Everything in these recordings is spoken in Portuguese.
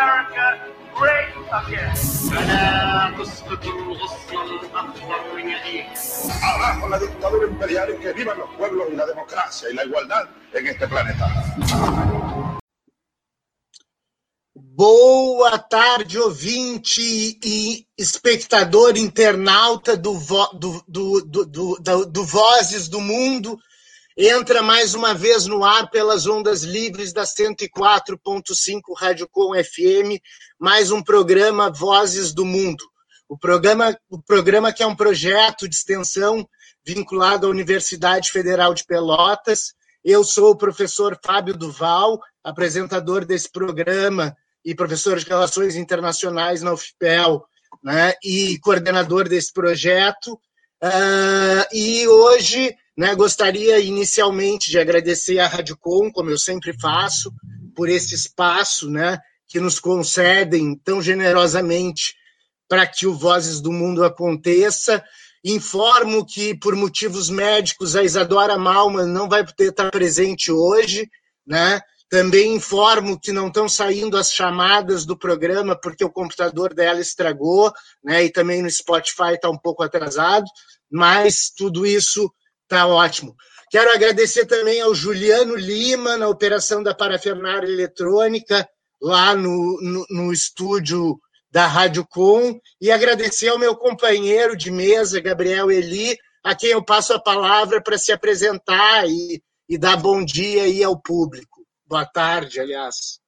America great again. Abajo la dictadura imperial y que vivan los pueblos y la democracia y la igualdad en este planeta. Boa tarde, ouvinte e espectador internauta do, do, do, do, do Vozes do Mundo. Entra mais uma vez no ar pelas ondas livres da 104.5 Rádio Com FM, mais um programa Vozes do Mundo. O programa, o programa que é um projeto de extensão vinculado à Universidade Federal de Pelotas. Eu sou o professor Fábio Duval, apresentador desse programa e professor de Relações Internacionais na UFPEL, né, e coordenador desse projeto. Uh, e hoje né, gostaria inicialmente de agradecer à Radicom, como eu sempre faço, por esse espaço né, que nos concedem tão generosamente para que o Vozes do Mundo aconteça. Informo que, por motivos médicos, a Isadora Malman não vai poder estar presente hoje, né? Também informo que não estão saindo as chamadas do programa porque o computador dela estragou, né? E também no Spotify está um pouco atrasado, mas tudo isso está ótimo. Quero agradecer também ao Juliano Lima na operação da parafernália eletrônica lá no, no, no estúdio da Rádio Com e agradecer ao meu companheiro de mesa, Gabriel Eli, a quem eu passo a palavra para se apresentar e, e dar bom dia aí ao público. Boa tarde, aliás.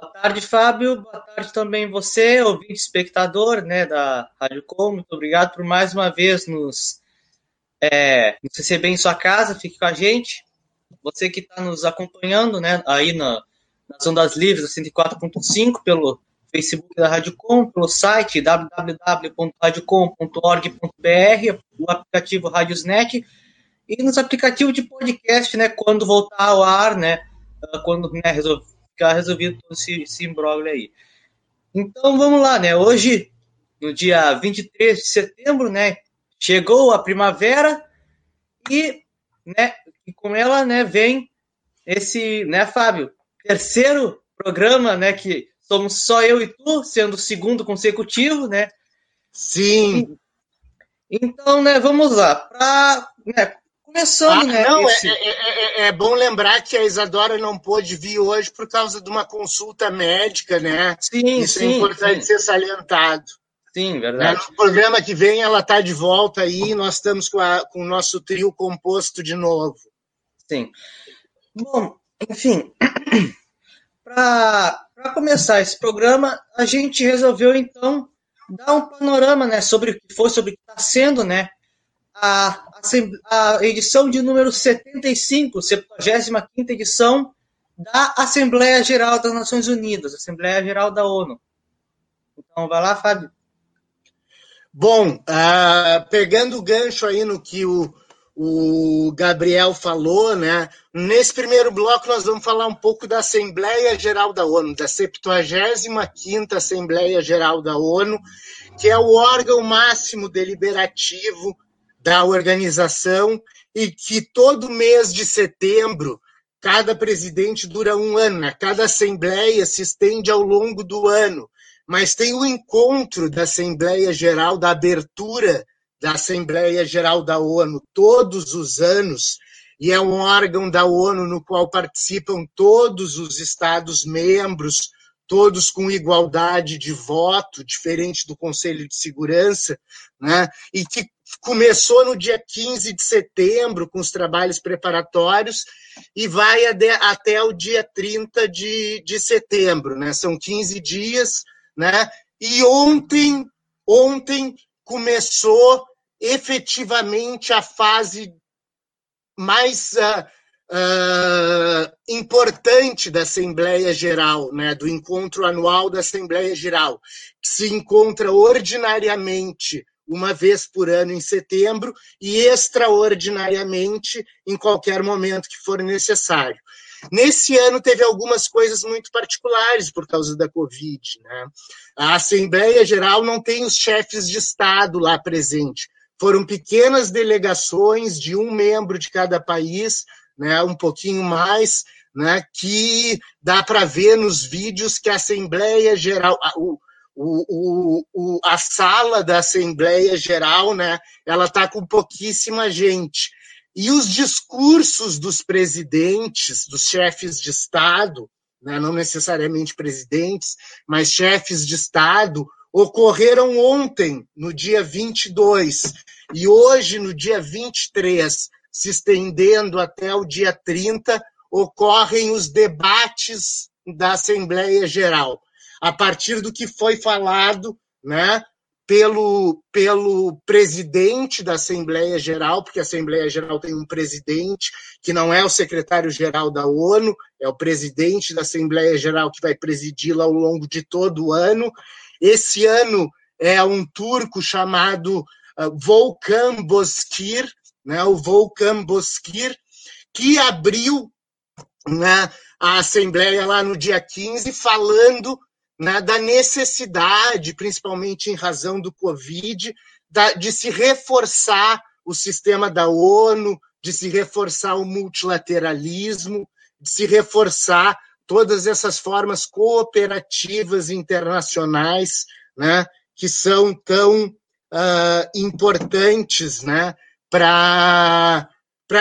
Boa tarde, Fábio. Boa tarde também você, ouvinte espectador né, da Rádio Com. Muito obrigado por mais uma vez nos, é, nos receber em sua casa. Fique com a gente. Você que está nos acompanhando né, aí na, nas ondas livres da 104.5 pelo Facebook da Rádio Com, pelo site www.radiocom.org.br, o aplicativo Radiosnet e nos aplicativos de podcast, né? Quando voltar ao ar, né? Quando né, resolver, ficar resolvido todo esse, esse imbróglio aí. Então vamos lá, né? Hoje, no dia 23 de setembro, né? Chegou a primavera e, né? E com ela, né? Vem esse, né, Fábio? Terceiro programa, né? Que somos só eu e tu, sendo o segundo consecutivo, né? Sim. Então, né? Vamos lá. Para né, começando, ah, né? Não, esse... é, é, é, é, bom lembrar que a Isadora não pôde vir hoje por causa de uma consulta médica, né? Sim, Isso é sim, é importante sim. ser salientado. Sim, verdade. No programa que vem ela está de volta aí, nós estamos com, a, com o nosso trio composto de novo. Sim. Bom, enfim, para começar esse programa, a gente resolveu então dar um panorama, né, sobre o que foi, sobre o que está sendo, né, a, a edição de número 75, 75 edição da Assembleia Geral das Nações Unidas, Assembleia Geral da ONU. Então, vai lá, Fábio. Bom, uh, pegando o gancho aí no que o, o Gabriel falou, né? Nesse primeiro bloco nós vamos falar um pouco da Assembleia Geral da ONU, da 75ª Assembleia Geral da ONU, que é o órgão máximo deliberativo da organização e que todo mês de setembro cada presidente dura um ano, né? cada assembleia se estende ao longo do ano, mas tem o encontro da Assembleia Geral, da abertura da Assembleia Geral da ONU todos os anos, e é um órgão da ONU no qual participam todos os Estados-membros, todos com igualdade de voto, diferente do Conselho de Segurança, né? e que começou no dia 15 de setembro com os trabalhos preparatórios e vai até o dia 30 de, de setembro, né? São 15 dias, né? E ontem, ontem começou efetivamente a fase mais uh, uh, importante da Assembleia Geral, né, do encontro anual da Assembleia Geral, que se encontra ordinariamente uma vez por ano em setembro e extraordinariamente em qualquer momento que for necessário. Nesse ano teve algumas coisas muito particulares por causa da Covid. Né? A Assembleia Geral não tem os chefes de Estado lá presente. Foram pequenas delegações de um membro de cada país, né, um pouquinho mais, né, que dá para ver nos vídeos que a Assembleia Geral, o, o, o, a sala da Assembleia Geral, né, ela está com pouquíssima gente. E os discursos dos presidentes, dos chefes de Estado, né, não necessariamente presidentes, mas chefes de Estado, ocorreram ontem, no dia 22, e hoje, no dia 23, se estendendo até o dia 30, ocorrem os debates da Assembleia Geral a partir do que foi falado né, pelo, pelo presidente da Assembleia Geral, porque a Assembleia Geral tem um presidente que não é o secretário-geral da ONU, é o presidente da Assembleia Geral que vai presidi-la ao longo de todo o ano. Esse ano é um turco chamado uh, Volkan Bozkir, né, o Volkan Bozkir, que abriu né, a Assembleia lá no dia 15, falando né, da necessidade, principalmente em razão do Covid, da, de se reforçar o sistema da ONU, de se reforçar o multilateralismo, de se reforçar todas essas formas cooperativas internacionais, né, que são tão uh, importantes, né, para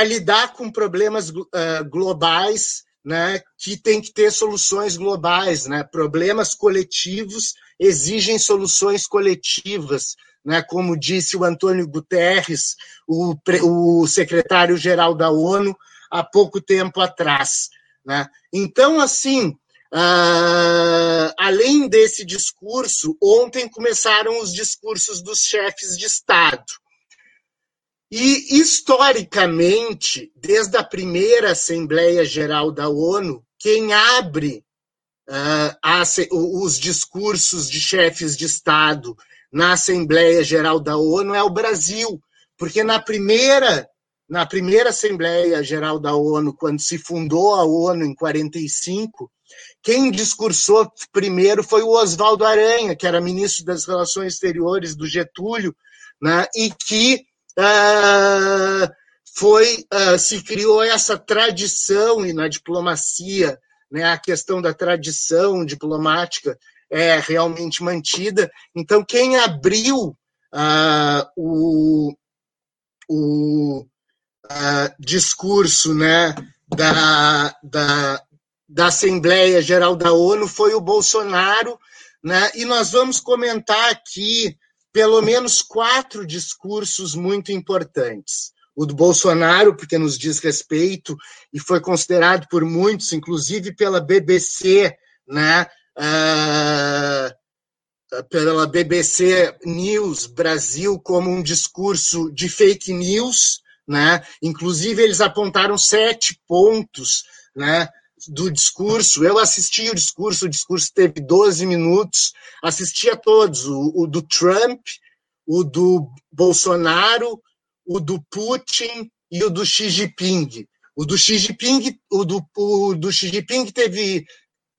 lidar com problemas uh, globais né, que tem que ter soluções globais, né? Problemas coletivos exigem soluções coletivas, né? Como disse o Antônio Guterres, o, o secretário-geral da ONU, há pouco tempo atrás, né? Então, assim, uh, além desse discurso, ontem começaram os discursos dos chefes de Estado. E, historicamente, desde a primeira Assembleia Geral da ONU, quem abre uh, a, os discursos de chefes de Estado na Assembleia Geral da ONU é o Brasil, porque na primeira na primeira Assembleia Geral da ONU, quando se fundou a ONU em 45, quem discursou primeiro foi o Oswaldo Aranha, que era ministro das Relações Exteriores do Getúlio, né, e que foi uh, se criou essa tradição e na diplomacia, né, a questão da tradição diplomática é realmente mantida. Então, quem abriu uh, o, o discurso né, da, da, da Assembleia Geral da ONU foi o Bolsonaro, né, e nós vamos comentar aqui pelo menos quatro discursos muito importantes. O do Bolsonaro, porque nos diz respeito e foi considerado por muitos, inclusive pela BBC, né, uh, pela BBC News Brasil, como um discurso de fake news, né? Inclusive eles apontaram sete pontos, né? Do discurso. Eu assisti o discurso, o discurso teve 12 minutos, assisti a todos, o, o do Trump, o do Bolsonaro, o do Putin e o do Xi Jinping. O do Xi Jinping, o do, o do Xi Jinping teve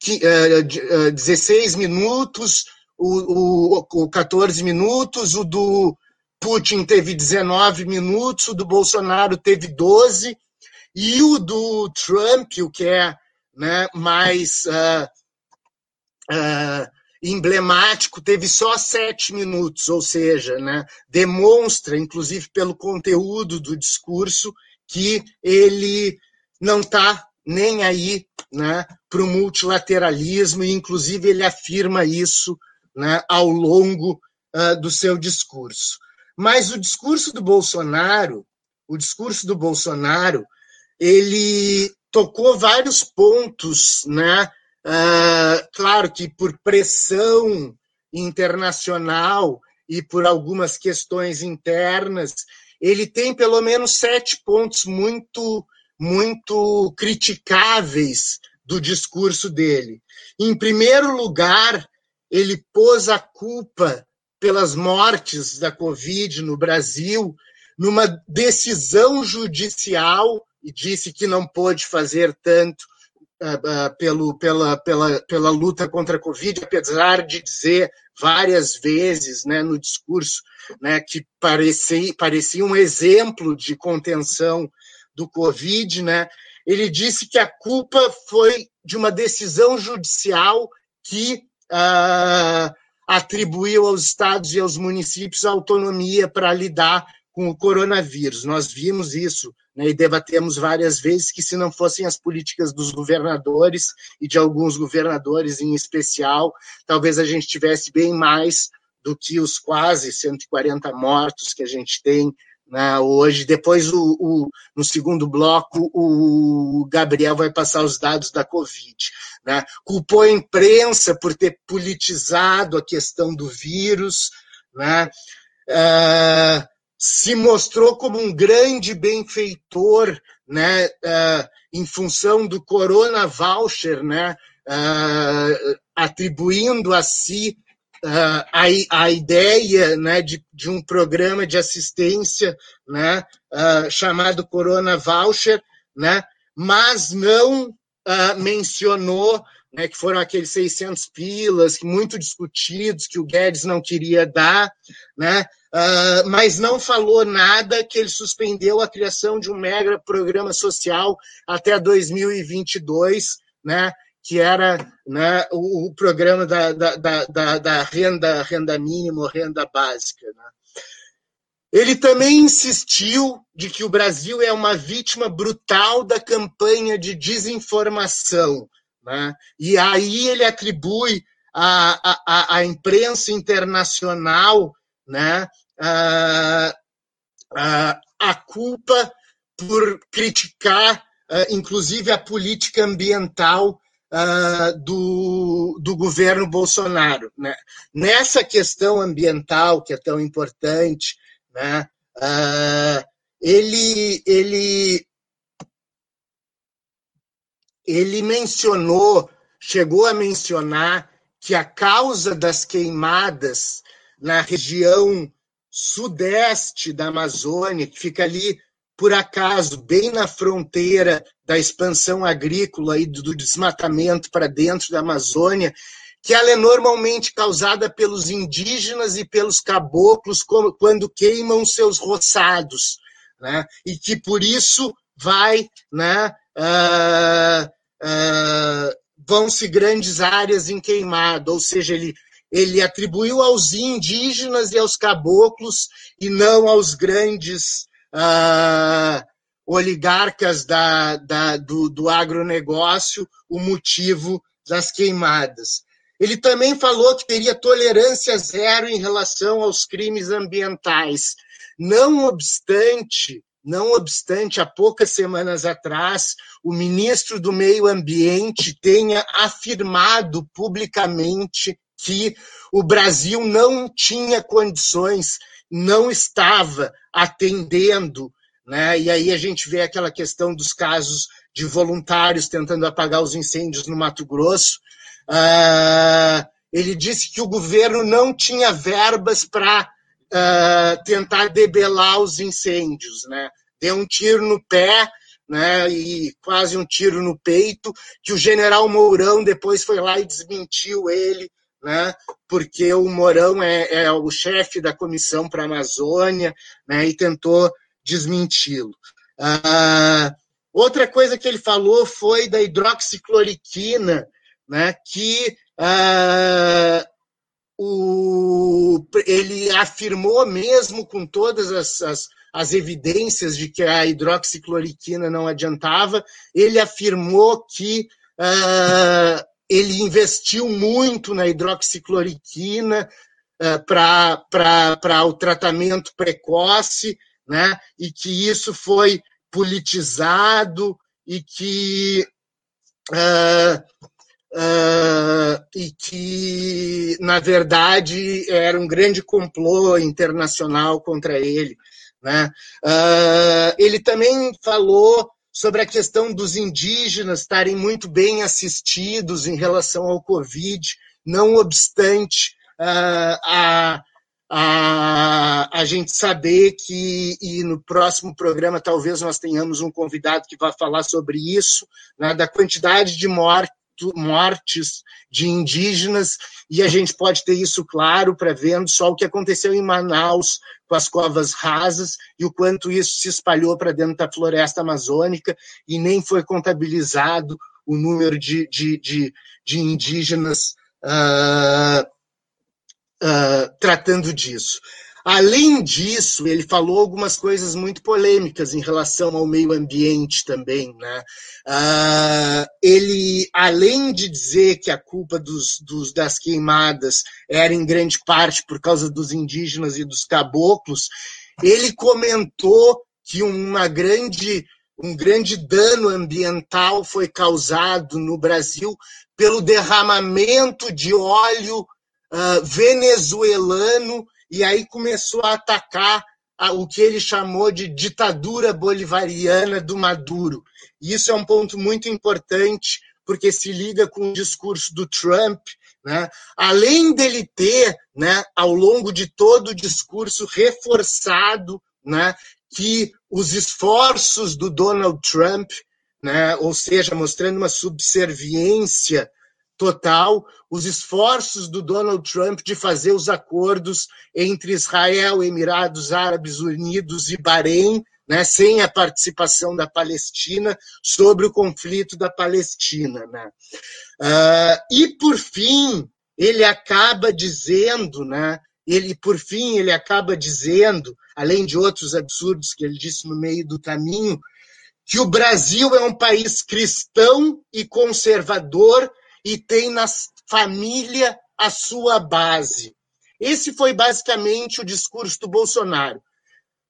uh, 16 minutos, o, o, o 14 minutos, o do Putin teve 19 minutos, o do Bolsonaro teve 12, e o do Trump, o que é né, mais uh, uh, emblemático, teve só sete minutos, ou seja, né, demonstra, inclusive pelo conteúdo do discurso, que ele não está nem aí né, para o multilateralismo, e inclusive ele afirma isso né, ao longo uh, do seu discurso. Mas o discurso do Bolsonaro, o discurso do Bolsonaro, ele tocou vários pontos, né? Uh, claro que por pressão internacional e por algumas questões internas, ele tem pelo menos sete pontos muito, muito criticáveis do discurso dele. Em primeiro lugar, ele pôs a culpa pelas mortes da Covid no Brasil numa decisão judicial e disse que não pôde fazer tanto uh, uh, pelo, pela, pela, pela luta contra a Covid, apesar de dizer várias vezes né, no discurso né, que parecia, parecia um exemplo de contenção do Covid, né? ele disse que a culpa foi de uma decisão judicial que uh, atribuiu aos estados e aos municípios autonomia para lidar com o coronavírus. Nós vimos isso né, e debatemos várias vezes que, se não fossem as políticas dos governadores e de alguns governadores em especial, talvez a gente tivesse bem mais do que os quase 140 mortos que a gente tem né, hoje. Depois, o, o, no segundo bloco, o Gabriel vai passar os dados da Covid. Né? Culpou a imprensa por ter politizado a questão do vírus. Né? Uh, se mostrou como um grande benfeitor, né, uh, em função do Corona Voucher, né, uh, atribuindo a si uh, a, a ideia né, de, de um programa de assistência né, chamado Corona Voucher, né, mas não mencionou né, que foram aqueles 600 pilas, muito discutidos, que o Guedes não queria dar, né, Uh, mas não falou nada que ele suspendeu a criação de um mega programa social até 2022, né, que era né, o, o programa da, da, da, da, renda, renda mínima, renda básica. Né. Ele também insistiu de que o Brasil é uma vítima brutal da campanha de desinformação. Né, e aí ele atribui à, à, à imprensa internacional né, a, a, a culpa por criticar, inclusive, a política ambiental do, do governo Bolsonaro. Né? Nessa questão ambiental, que é tão importante, né, ele, ele, ele mencionou, chegou a mencionar que a causa das queimadas na região sudeste da Amazônia, que fica ali, por acaso, bem na fronteira da expansão agrícola e do desmatamento para dentro da Amazônia, que ela é normalmente causada pelos indígenas e pelos caboclos quando queimam seus roçados, né? e que por isso vai, né, uh, uh, vão-se grandes áreas em queimado, ou seja, ele ele atribuiu aos indígenas e aos caboclos e não aos grandes uh, oligarcas da, da, do, do agronegócio o motivo das queimadas. Ele também falou que teria tolerância zero em relação aos crimes ambientais. Não obstante, não obstante, há poucas semanas atrás, o ministro do Meio Ambiente tenha afirmado publicamente que o Brasil não tinha condições, não estava atendendo, né? E aí a gente vê aquela questão dos casos de voluntários tentando apagar os incêndios no Mato Grosso. Uh, ele disse que o governo não tinha verbas para uh, tentar debelar os incêndios, né? Deu um tiro no pé, né? E quase um tiro no peito, que o general Mourão depois foi lá e desmentiu ele né, porque o Mourão é, é o chefe da comissão para a Amazônia né, e tentou desmenti-lo. Ah, outra coisa que ele falou foi da hidroxicloroquina, né, que ah, o, ele afirmou mesmo com todas as, as, as, evidências de que a hidroxicloroquina não adiantava, ele afirmou que ah, ele investiu muito na hidroxicloroquina uh, para o tratamento precoce, né? e que isso foi politizado e que uh, uh, e que na verdade era um grande complô internacional contra ele. Né? Uh, ele também falou sobre a questão dos indígenas estarem muito bem assistidos em relação ao Covid, não obstante uh, a, a, a gente saber que, e no próximo programa talvez nós tenhamos um convidado que vai falar sobre isso, né, da quantidade de, mor mortes de indígenas, e a gente pode ter isso claro para vendo só o que aconteceu em Manaus com as covas rasas e o quanto isso se espalhou para dentro da floresta amazônica e nem foi contabilizado o número de, de, de, de indígenas uh, uh, tratando disso. Além disso, ele falou algumas coisas muito polêmicas em relação ao meio ambiente também. Né? Uh, ele, além de dizer que a culpa dos, dos, das queimadas era em grande parte por causa dos indígenas e dos caboclos, ele comentou que uma grande, um grande dano ambiental foi causado no Brasil pelo derramamento de óleo uh, venezuelano e aí começou a atacar o que ele chamou de ditadura bolivariana do Maduro. E isso é um ponto muito importante, porque se liga com o discurso do Trump, né? além dele ter, né, ao longo de todo o discurso, reforçado né, que os esforços do Donald Trump, né, ou seja, mostrando uma subserviência total os esforços do Donald Trump de fazer os acordos entre Israel, Emirados Árabes Unidos e Bahrein, né, sem a participação da Palestina, sobre o conflito da Palestina. Né. Uh, e, por fim, ele acaba dizendo, né, ele, por fim, ele acaba dizendo, além de outros absurdos que ele disse no meio do caminho, que o Brasil é um país cristão e conservador e tem na família a sua base. Esse foi basicamente o discurso do Bolsonaro.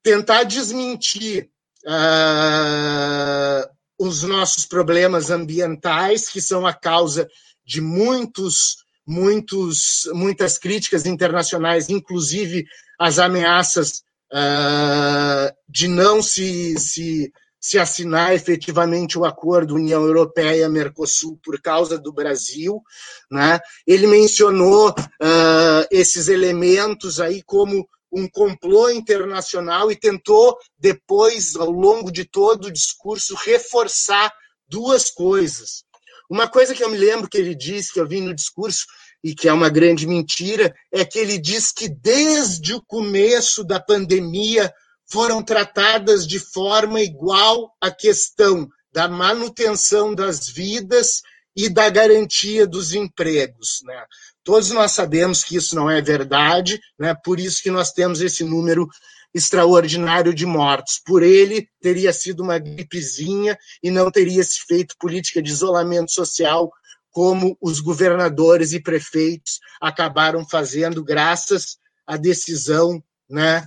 Tentar desmentir uh, os nossos problemas ambientais, que são a causa de muitos, muitos, muitas críticas internacionais, inclusive as ameaças uh, de não se, se se assinar efetivamente o acordo União Europeia-Mercosul por causa do Brasil. Né? Ele mencionou uh, esses elementos aí como um complô internacional e tentou, depois, ao longo de todo o discurso, reforçar duas coisas. Uma coisa que eu me lembro que ele disse, que eu vi no discurso, e que é uma grande mentira, é que ele diz que desde o começo da pandemia foram tratadas de forma igual a questão da manutenção das vidas e da garantia dos empregos. Né? Todos nós sabemos que isso não é verdade, né? por isso que nós temos esse número extraordinário de mortos. Por ele, teria sido uma gripezinha e não teria se feito política de isolamento social como os governadores e prefeitos acabaram fazendo, graças à decisão né,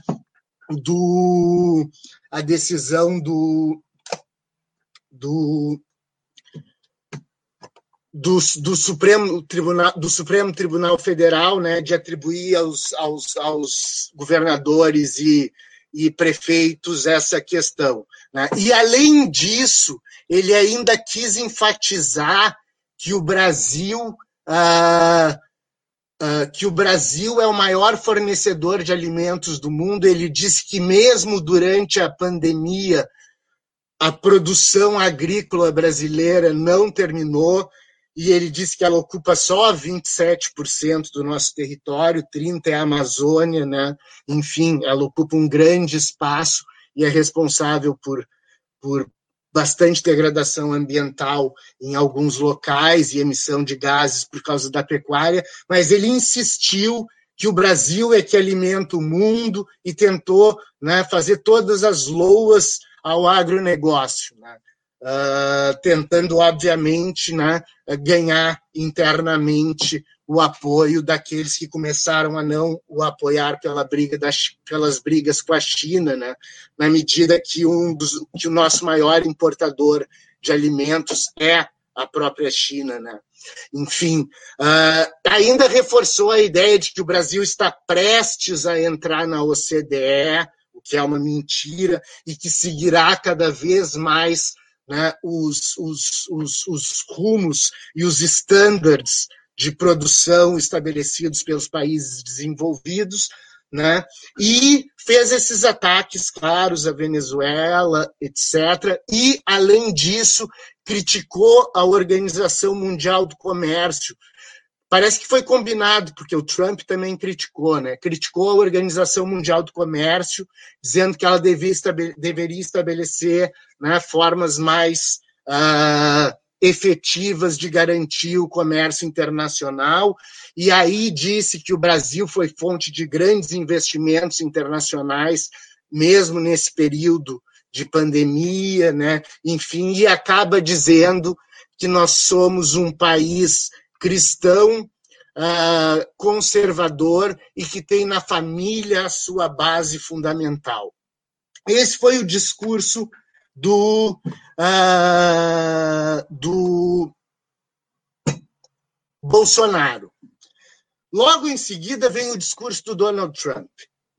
do a decisão do do, do, do, Supremo Tribunal do Supremo Tribunal Federal, né, de atribuir aos, aos, aos governadores e, e prefeitos essa questão. Né? E além disso, ele ainda quis enfatizar que o Brasil ah, uh, que o Brasil é o maior fornecedor de alimentos do mundo. Ele disse que, mesmo durante a pandemia, a produção agrícola brasileira não terminou. E ele disse que ela ocupa só 27% do nosso território, 30% é a Amazônia, né? enfim, ela ocupa um grande espaço e é responsável por, por bastante degradação ambiental em alguns locais e emissão de gases por causa da pecuária, mas ele insistiu que o Brasil é que alimenta o mundo e tentou né, fazer todas as loas ao agronegócio, né, uh, tentando, obviamente, né, ganhar internamente o apoio daqueles que começaram a não o apoiar pela briga das, pelas brigas com a China, né? na medida que, um dos, que o nosso maior importador de alimentos é a própria China. Né? Enfim, uh, ainda reforçou a ideia de que o Brasil está prestes a entrar na OCDE, o que é uma mentira, e que seguirá cada vez mais né, os, os, os, os rumos e os standards de produção estabelecidos pelos países desenvolvidos, né? E fez esses ataques claros à Venezuela, etc. E, além disso, criticou a Organização Mundial do Comércio. Parece que foi combinado, porque o Trump também criticou, né? Criticou a Organização Mundial do Comércio, dizendo que ela devia estabele deveria estabelecer né, formas mais uh, efetivas de garantir o comércio internacional. E aí disse que o Brasil foi fonte de grandes investimentos internacionais, mesmo nesse período de pandemia, né? enfim, e acaba dizendo que nós somos um país cristão, uh, conservador e que tem na família a sua base fundamental. Esse foi o discurso do, uh, do Bolsonaro. Logo em seguida vem o discurso do Donald Trump.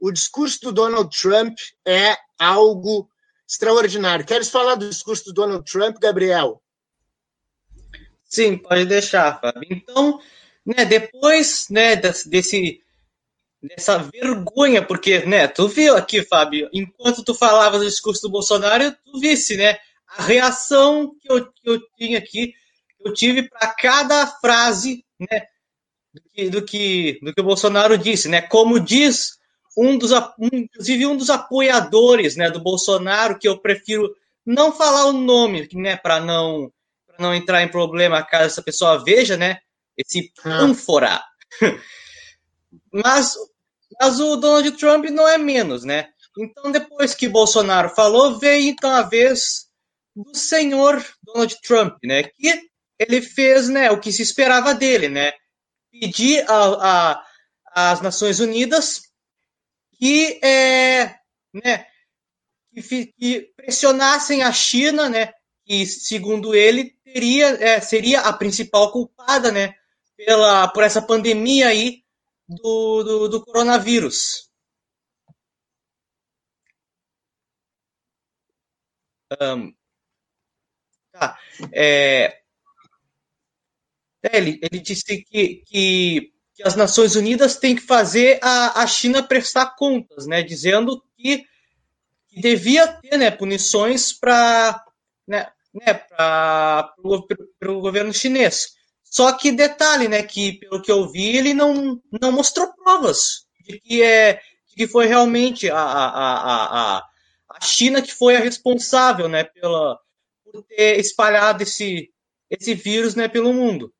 O discurso do Donald Trump é algo extraordinário. Queres falar do discurso do Donald Trump, Gabriel? Sim, pode deixar, Fábio. Então, né, depois né, desse, dessa vergonha, porque, né, tu viu aqui, Fábio, enquanto tu falava do discurso do Bolsonaro, tu visse, né, a reação que eu, que eu tinha aqui, eu tive para cada frase, né, do que, do que, do que o Bolsonaro disse, né, como diz um dos, inclusive um dos apoiadores, né, do Bolsonaro, que eu prefiro não falar o nome, né, para não não entrar em problema caso essa pessoa veja, né? Esse ah. ânfora. mas, mas o Donald Trump não é menos, né? Então, depois que Bolsonaro falou, veio então a vez do senhor Donald Trump, né? Que ele fez, né, o que se esperava dele, né? Pedir às Nações Unidas que, é, né, que, que pressionassem a China, né, que segundo ele teria, é, seria a principal culpada, né, pela, por essa pandemia aí do, do, do coronavírus. Um, tá, é, ele, ele disse que, que, que, as Nações Unidas têm que fazer a, a China prestar contas, né, dizendo que, que devia ter né, punições para né, né, o governo chinês. Só que detalhe, né, que pelo que eu vi, ele não, não mostrou provas de que, é, de que foi realmente a, a, a, a China que foi a responsável, né, pela, por ter espalhado esse, esse vírus, né, pelo mundo.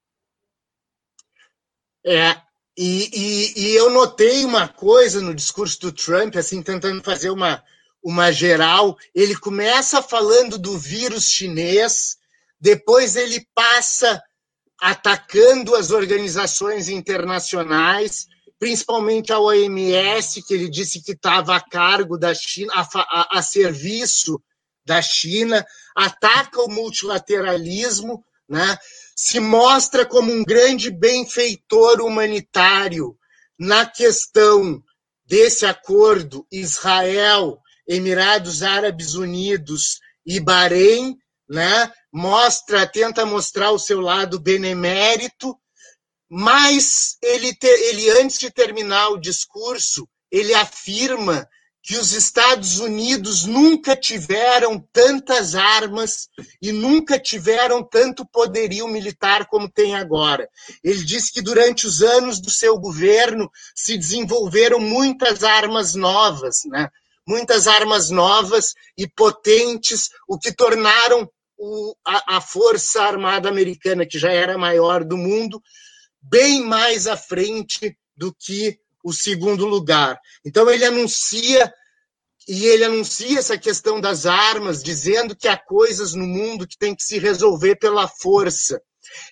É, e, e, e eu notei uma coisa no discurso do Trump, assim, tentando fazer uma, uma geral. Ele começa falando do vírus chinês, depois ele passa atacando as organizações internacionais, principalmente a OMS, que ele disse que estava a cargo da China, a, a, a serviço da China, ataca o multilateralismo, né? se mostra como um grande benfeitor humanitário na questão desse acordo Israel Emirados Árabes Unidos e Bahrein, né? Mostra, tenta mostrar o seu lado benemérito, mas ele, te, ele antes de terminar o discurso, ele afirma que os Estados Unidos nunca tiveram tantas armas e nunca tiveram tanto poderio militar como tem agora. Ele disse que durante os anos do seu governo se desenvolveram muitas armas novas, né? muitas armas novas e potentes, o que tornaram o, a, a Força Armada Americana, que já era a maior do mundo, bem mais à frente do que o segundo lugar. Então ele anuncia e ele anuncia essa questão das armas, dizendo que há coisas no mundo que tem que se resolver pela força.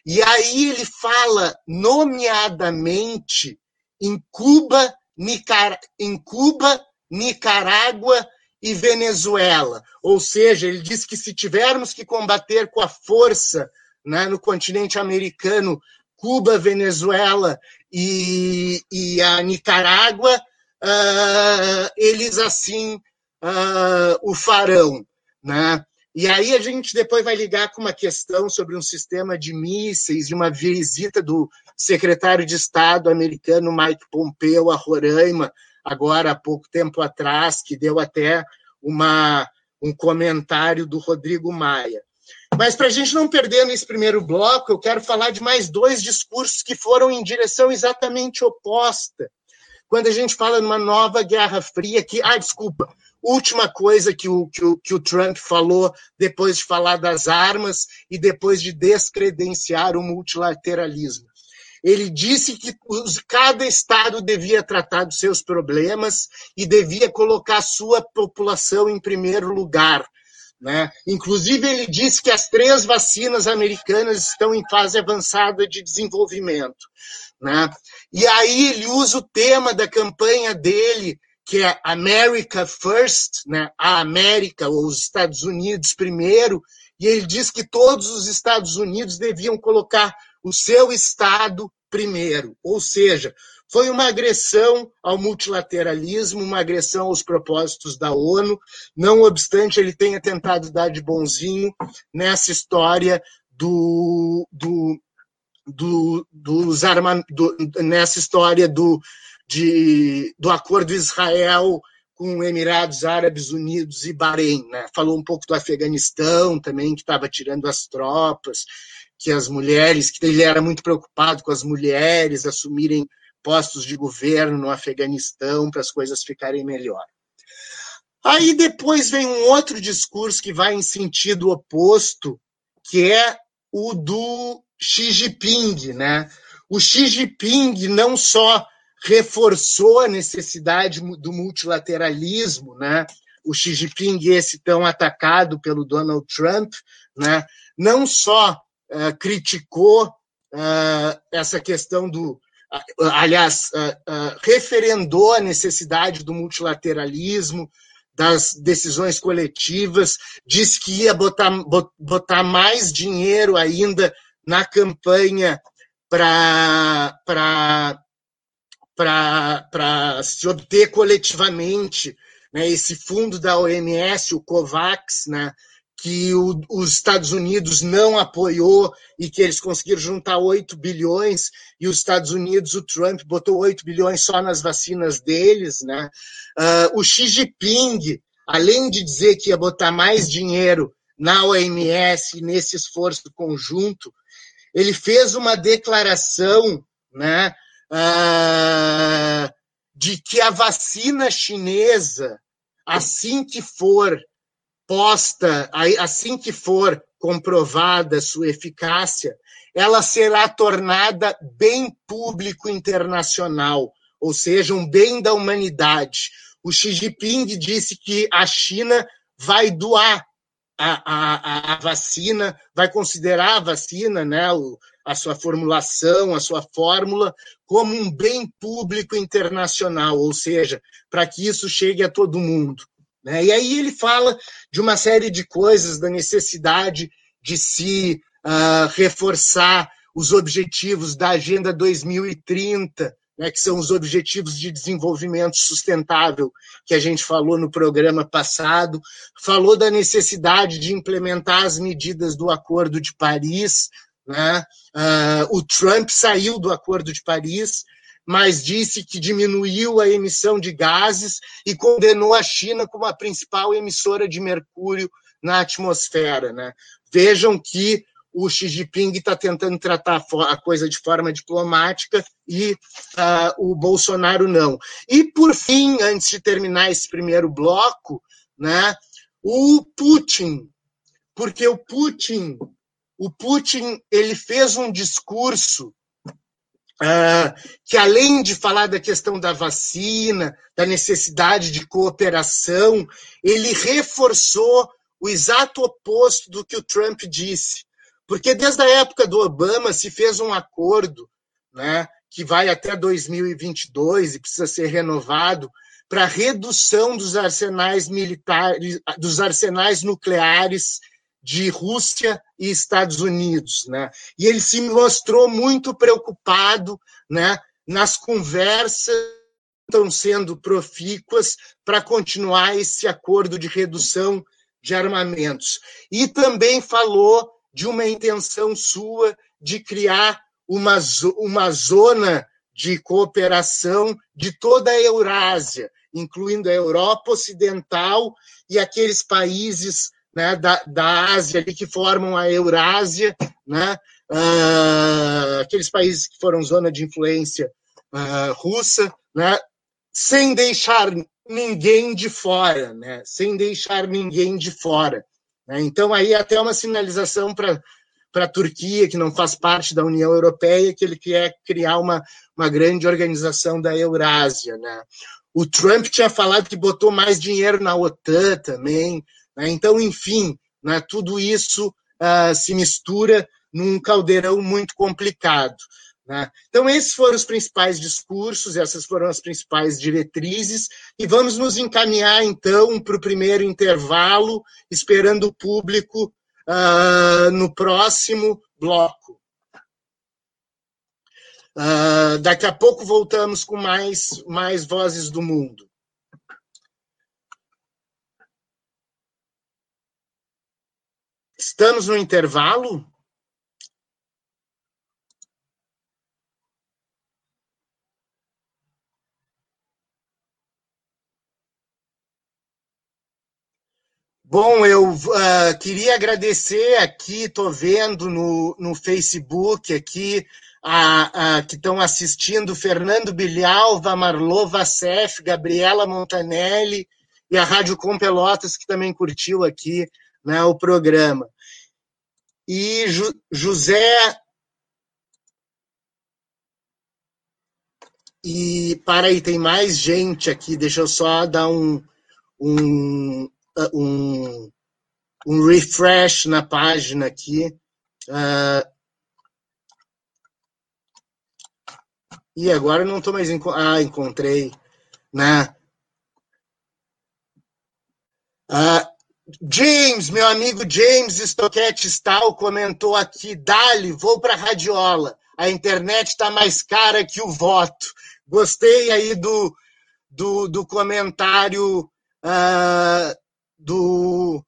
E aí ele fala nomeadamente em Cuba, Nicar em Cuba Nicarágua e Venezuela. Ou seja, ele diz que se tivermos que combater com a força né, no continente americano Cuba, Venezuela e, e a Nicarágua, uh, eles assim uh, o farão. Né? E aí a gente depois vai ligar com uma questão sobre um sistema de mísseis, de uma visita do secretário de Estado americano Mike Pompeo a Roraima, agora há pouco tempo atrás, que deu até uma, um comentário do Rodrigo Maia. Mas para a gente não perder nesse primeiro bloco, eu quero falar de mais dois discursos que foram em direção exatamente oposta. Quando a gente fala numa nova Guerra Fria, que, ah, desculpa, última coisa que o, que o, que o Trump falou depois de falar das armas e depois de descredenciar o multilateralismo. Ele disse que cada estado devia tratar dos seus problemas e devia colocar sua população em primeiro lugar. Né? Inclusive, ele disse que as três vacinas americanas estão em fase avançada de desenvolvimento. Né? E aí ele usa o tema da campanha dele, que é America First, né? a América, ou os Estados Unidos primeiro, e ele diz que todos os Estados Unidos deviam colocar o seu Estado primeiro. Ou seja, foi uma agressão ao multilateralismo, uma agressão aos propósitos da ONU, não obstante ele tenha tentado dar de bonzinho nessa história do, do, do, dos arma, do, nessa história do, de, do acordo Israel com Emirados Árabes Unidos e Bahrein. Né? Falou um pouco do Afeganistão também, que estava tirando as tropas que as mulheres, que ele era muito preocupado com as mulheres assumirem postos de governo no Afeganistão para as coisas ficarem melhor. Aí depois vem um outro discurso que vai em sentido oposto, que é o do Xi Jinping, né? O Xi Jinping não só reforçou a necessidade do multilateralismo, né? O Xi Jinping esse tão atacado pelo Donald Trump, né? Não só eh, criticou uh, essa questão do. Uh, aliás, referendou a necessidade do multilateralismo, das decisões coletivas, disse que ia botar, botar mais dinheiro ainda na campanha para se obter coletivamente né, esse fundo da OMS, o COVAX, né, que o, os Estados Unidos não apoiou e que eles conseguiram juntar 8 bilhões, e os Estados Unidos, o Trump, botou 8 bilhões só nas vacinas deles. Né? Uh, o Xi Jinping, além de dizer que ia botar mais dinheiro na OMS nesse esforço conjunto, ele fez uma declaração né, uh, de que a vacina chinesa, assim que for posta, assim que for comprovada sua eficácia, ela será tornada bem público internacional, ou seja, um bem da humanidade. O Xi Jinping disse que a China vai doar a, a, a vacina, vai considerar a vacina, né, a sua formulação, a sua fórmula, como um bem público internacional, ou seja, para que isso chegue a todo mundo. Né? E aí ele fala de uma série de coisas, da necessidade de se uh, reforçar os objetivos da Agenda 2030, né, que são os objetivos de desenvolvimento sustentável que a gente falou no programa passado, falou da necessidade de implementar as medidas do Acordo de Paris. Né? Uh, o Trump saiu do Acordo de Paris, mas disse que diminuiu a emissão de gases e condenou a China como a principal emissora de mercúrio na atmosfera. Né? Vejam que o Xi Jinping está tentando tratar a coisa de forma diplomática e uh, o Bolsonaro não. E, por fim, antes de terminar esse primeiro bloco, né, o Putin, porque o Putin, o Putin ele fez um discurso Uh, que além de falar da questão da vacina, da necessidade de cooperação, ele reforçou o exato oposto do que o Trump disse. Porque desde a época do Obama se fez um acordo né, que vai até 2022 e precisa ser renovado para redução dos arsenais militares, dos arsenais nucleares de Rússia e Estados Unidos, né? E ele se mostrou muito preocupado, né, nas conversas que estão sendo profícuas para continuar esse acordo de redução de armamentos. E também falou de uma intenção sua de criar uma, uma zona de cooperação de toda a Eurásia, incluindo a Europa Ocidental e aqueles países né, da, da Ásia ali que formam a Eurásia, né, uh, aqueles países que foram zona de influência uh, russa, né, sem deixar ninguém de fora, né, sem deixar ninguém de fora. Né. Então, aí até uma sinalização para para a Turquia, que não faz parte da União Europeia, que ele quer criar uma, uma grande organização da Eurásia. Né? O Trump tinha falado que botou mais dinheiro na OTAN também. Né? Então, enfim, né, tudo isso uh, se mistura num caldeirão muito complicado. Né? Então, esses foram os principais discursos, essas foram as principais diretrizes, e vamos nos encaminhar, então, para o primeiro intervalo, esperando o público uh, no próximo bloco. Uh, daqui a pouco voltamos com mais, mais vozes do mundo. Estamos no intervalo? Bom, eu uh, queria agradecer aqui, estou vendo no, no Facebook aqui, a, a, que estão assistindo, Fernando Bilhalva, Marlô Vassef, Gabriela Montanelli e a Rádio Com Pelotas, que também curtiu aqui né, o programa. E Ju, José. E para aí, tem mais gente aqui, deixa eu só dar um, um, um, um refresh na página aqui. Uh, e agora não estou mais. Enco ah, encontrei. Né? Uh, James, meu amigo James Stoquete Stal comentou aqui: Dali, vou para Radiola. A internet está mais cara que o voto. Gostei aí do, do, do comentário uh, do,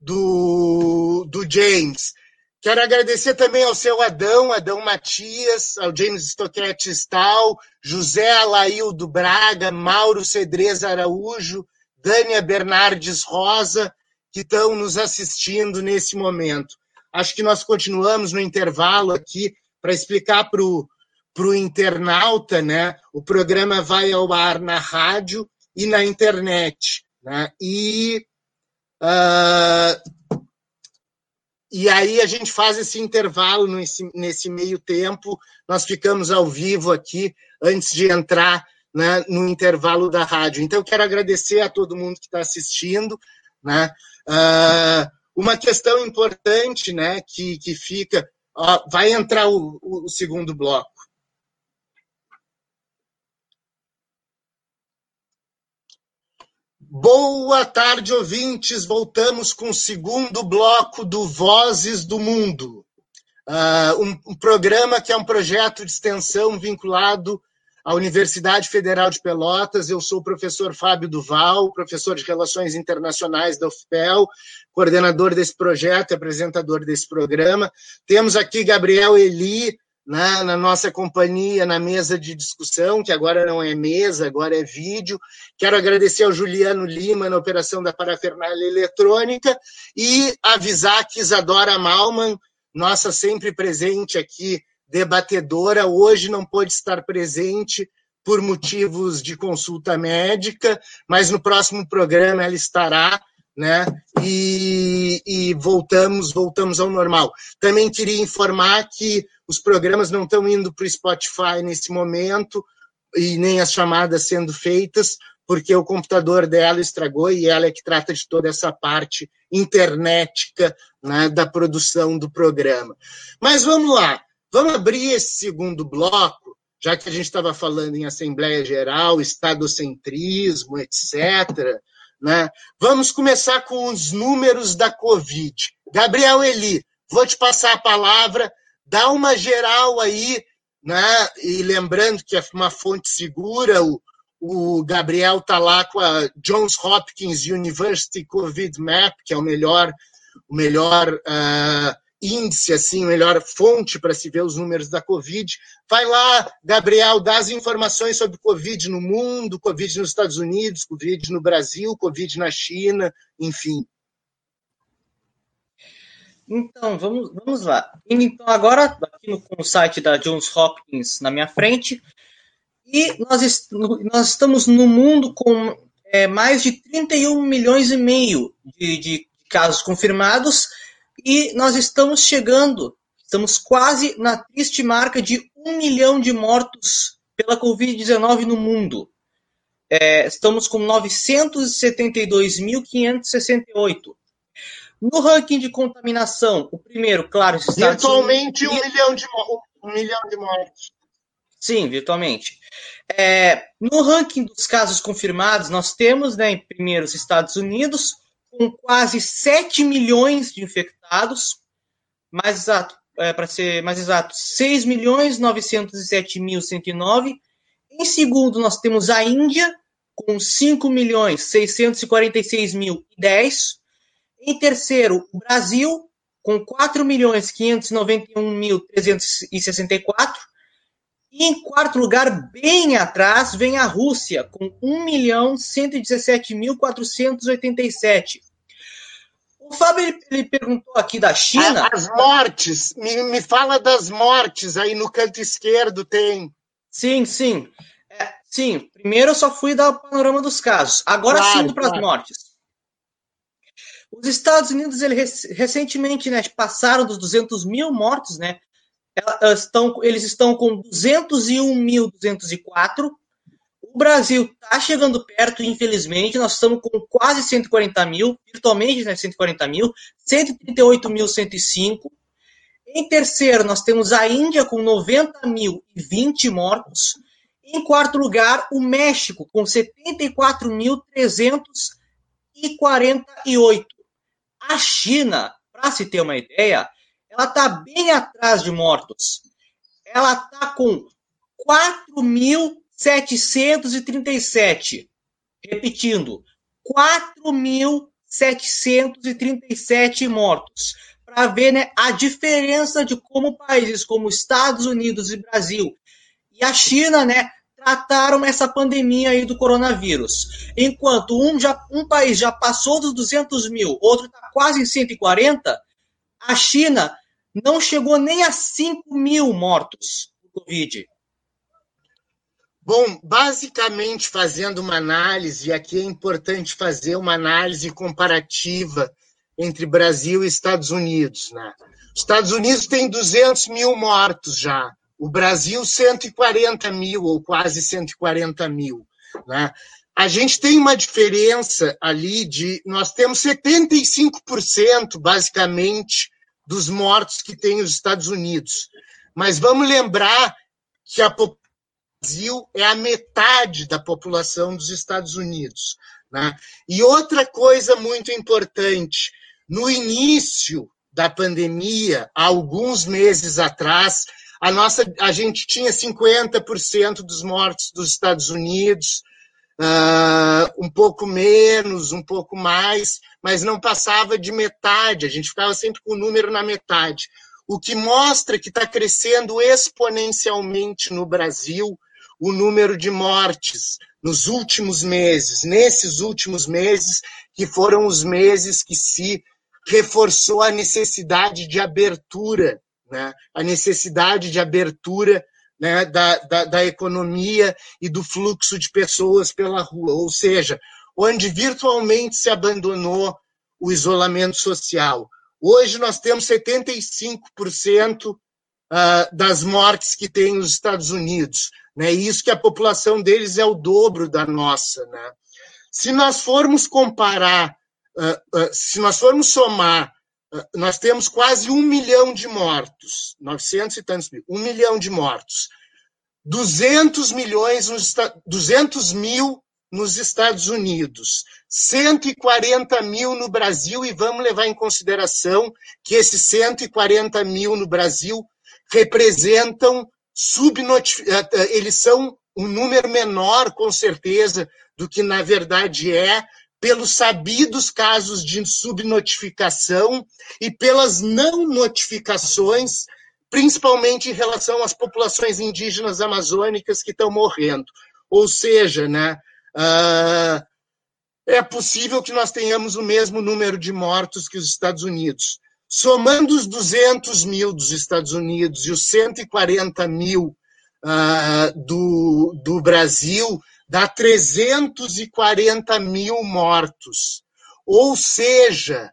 do, do James. Quero agradecer também ao seu Adão, Adão Matias, ao James Stoquete Stal, José Alaildo Braga, Mauro Cedrez Araújo, Dânia Bernardes Rosa, que estão nos assistindo nesse momento. Acho que nós continuamos no intervalo aqui para explicar para o internauta, né? O programa vai ao ar na rádio e na internet, né? E uh, e aí a gente faz esse intervalo nesse, nesse meio tempo. Nós ficamos ao vivo aqui antes de entrar né, no intervalo da rádio. Então, quero agradecer a todo mundo que está assistindo. Né? Uh, uma questão importante né, que, que fica. Ó, vai entrar o, o segundo bloco. Boa tarde, ouvintes. Voltamos com o segundo bloco do Vozes do Mundo. Uh, um, um, programa que é um projeto de extensão vinculado à Universidade Federal de Pelotas. Eu sou o professor Fábio Duval, professor de Relações Internacionais da UFPEL, coordenador desse projeto e apresentador desse programa. Temos aqui Gabriel Eli, na, na, nossa companhia, na mesa de discussão, que agora não é mesa, agora é vídeo. Quero agradecer ao Juliano Lima na operação da parafernália eletrônica e avisar que Isadora Malman, nossa sempre presente aqui debatedora, hoje não pôde estar presente por motivos de consulta médica, mas no próximo programa ela estará, né? E, e voltamos, voltamos ao normal. Também queria informar que os programas não estão indo para o Spotify nesse momento e nem as chamadas sendo feitas, porque o computador dela estragou e ela é que trata de toda essa parte internetica né, da produção do programa. Mas vamos lá, Vamos abrir esse segundo bloco, já que a gente estava falando em Assembleia Geral, estadocentrismo, etc. Né? Vamos começar com os números da Covid. Gabriel Eli, vou te passar a palavra, dá uma geral aí, né? e lembrando que é uma fonte segura, o, o Gabriel está lá com a Johns Hopkins University Covid Map, que é o melhor, o melhor uh, índice, assim, melhor fonte para se ver os números da Covid. Vai lá, Gabriel, dá as informações sobre Covid no mundo, Covid nos Estados Unidos, Covid no Brasil, Covid na China, enfim. Então, vamos, vamos lá. Então, agora, aqui no, no site da Johns Hopkins na minha frente, e nós, nós estamos no mundo com é, mais de 31 milhões e meio de, de casos confirmados, e nós estamos chegando, estamos quase na triste marca de um milhão de mortos pela Covid-19 no mundo. É, estamos com 972.568. No ranking de contaminação, o primeiro, claro, virtualmente um milhão de um milhão de mortes. Sim, virtualmente. É, no ranking dos casos confirmados, nós temos, né, em primeiro, os Estados Unidos, com quase 7 milhões de infectados, mais exato, é, para ser mais exato, 6 milhões 907.109. Em segundo, nós temos a Índia, com 5 milhões 646.010. Em terceiro, o Brasil, com 4 milhões 591.364. E em quarto lugar, bem atrás, vem a Rússia, com 1 milhão 117.487. O Fábio ele, ele, perguntou aqui da China. As mortes, me, me fala das mortes aí no canto esquerdo tem. Sim, sim. É, sim, primeiro eu só fui dar o panorama dos casos. Agora claro, sim, para as claro. mortes. Os Estados Unidos, ele, recentemente, né, passaram dos 200 mil mortos, né? Estão, eles estão com 201.204. O Brasil está chegando perto, infelizmente. Nós estamos com quase 140 mil, virtualmente né, 140 mil, 138.105. Em terceiro, nós temos a Índia com 90.020 mortos. Em quarto lugar, o México com 74.348. A China, para se ter uma ideia, ela está bem atrás de mortos. Ela está com 4.737. Repetindo, 4.737 mortos. Para ver né, a diferença de como países como Estados Unidos e Brasil e a China né, trataram essa pandemia aí do coronavírus. Enquanto um, já, um país já passou dos 200 mil, outro está quase em 140, a China não chegou nem a 5 mil mortos por Covid. Bom, basicamente fazendo uma análise, aqui é importante fazer uma análise comparativa entre Brasil e Estados Unidos. Né? Os Estados Unidos tem 200 mil mortos já, o Brasil 140 mil, ou quase 140 mil. Né? A gente tem uma diferença ali de. Nós temos 75%, basicamente, dos mortos que tem os Estados Unidos. Mas vamos lembrar que a Brasil é a metade da população dos Estados Unidos. Né? E outra coisa muito importante: no início da pandemia, há alguns meses atrás, a nossa, a gente tinha 50% dos mortos dos Estados Unidos, uh, um pouco menos, um pouco mais, mas não passava de metade. A gente ficava sempre com o número na metade. O que mostra que está crescendo exponencialmente no Brasil o número de mortes nos últimos meses, nesses últimos meses, que foram os meses que se reforçou a necessidade de abertura né? a necessidade de abertura né, da, da, da economia e do fluxo de pessoas pela rua, ou seja, onde virtualmente se abandonou o isolamento social. Hoje nós temos 75% ah, das mortes que tem nos Estados Unidos. Né? Isso que a população deles é o dobro da nossa. Né? Se nós formos comparar, ah, ah, se nós formos somar nós temos quase um milhão de mortos, 900 e tantos mil, um milhão de mortos. 200 milhões, nos, 200 mil nos Estados Unidos, 140 mil no Brasil, e vamos levar em consideração que esses 140 mil no Brasil representam eh, eh, eles são um número menor, com certeza, do que na verdade é, pelos sabidos casos de subnotificação e pelas não notificações, principalmente em relação às populações indígenas amazônicas que estão morrendo. Ou seja, né, uh, é possível que nós tenhamos o mesmo número de mortos que os Estados Unidos. Somando os 200 mil dos Estados Unidos e os 140 mil uh, do, do Brasil, dá 340 mil mortos. Ou seja,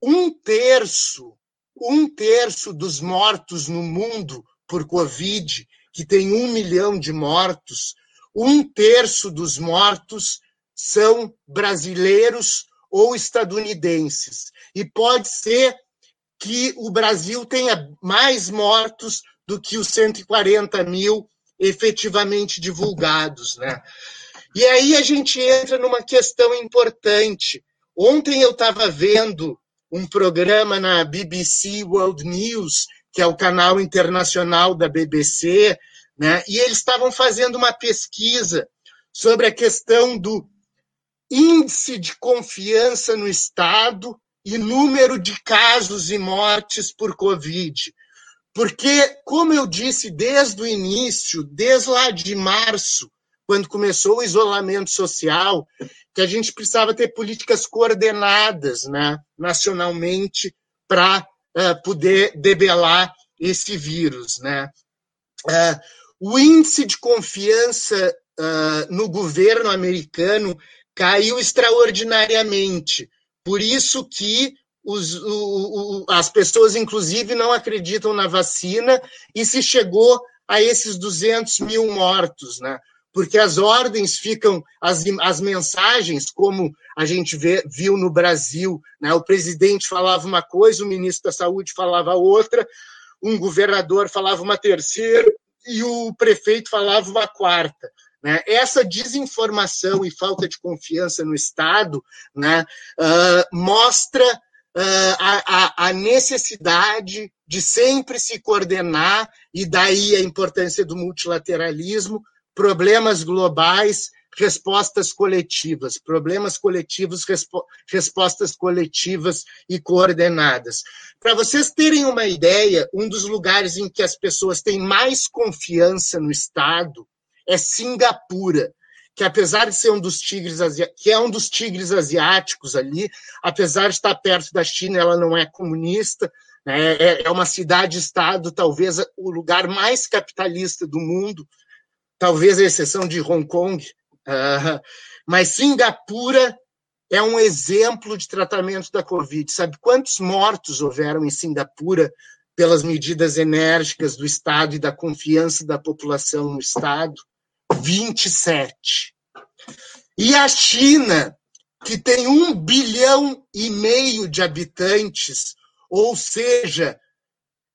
um terço, um terço dos mortos no mundo por Covid, que tem um milhão de mortos, um terço dos mortos são brasileiros ou estadunidenses. E pode ser que o Brasil tenha mais mortos do que os 140 mil efetivamente divulgados. Né? E aí a gente entra numa questão importante. Ontem eu estava vendo um programa na BBC World News, que é o canal internacional da BBC, né? e eles estavam fazendo uma pesquisa sobre a questão do índice de confiança no Estado e número de casos e mortes por Covid. Porque, como eu disse desde o início, desde lá de março, quando começou o isolamento social, que a gente precisava ter políticas coordenadas né, nacionalmente para uh, eh, poder debelar esse vírus. Né? Uh, o índice de confiança uh, no governo americano caiu extraordinariamente. Por isso que os, o, o, as pessoas, inclusive, não acreditam na vacina e se chegou a esses 200 mil mortos, né? Porque as ordens ficam, as, as mensagens, como a gente vê, viu no Brasil, né? O presidente falava uma coisa, o ministro da Saúde falava outra, um governador falava uma terceira e o prefeito falava uma quarta. Né? Essa desinformação e falta de confiança no Estado né, uh, mostra a, a, necessidade de sempre se coordenar, e daí a importância do multilateralismo, problemas globais, respostas coletivas, problemas coletivos, respo respostas coletivas e coordenadas. Para vocês terem uma ideia, um dos lugares em que as pessoas têm mais confiança no Estado é Singapura que apesar de ser um dos tigres que é um dos tigres asiáticos ali, apesar de estar perto da China, ela não é comunista, né? é, é uma cidade-estado, talvez o lugar mais capitalista do mundo, talvez a exceção de Hong Kong, uh, mas Singapura é um exemplo de tratamento da Covid. Sabe quantos mortos houveram em Singapura pelas medidas enérgicas do Estado e da confiança da população no Estado? 27. E a China, que tem um bilhão e meio de habitantes, ou seja,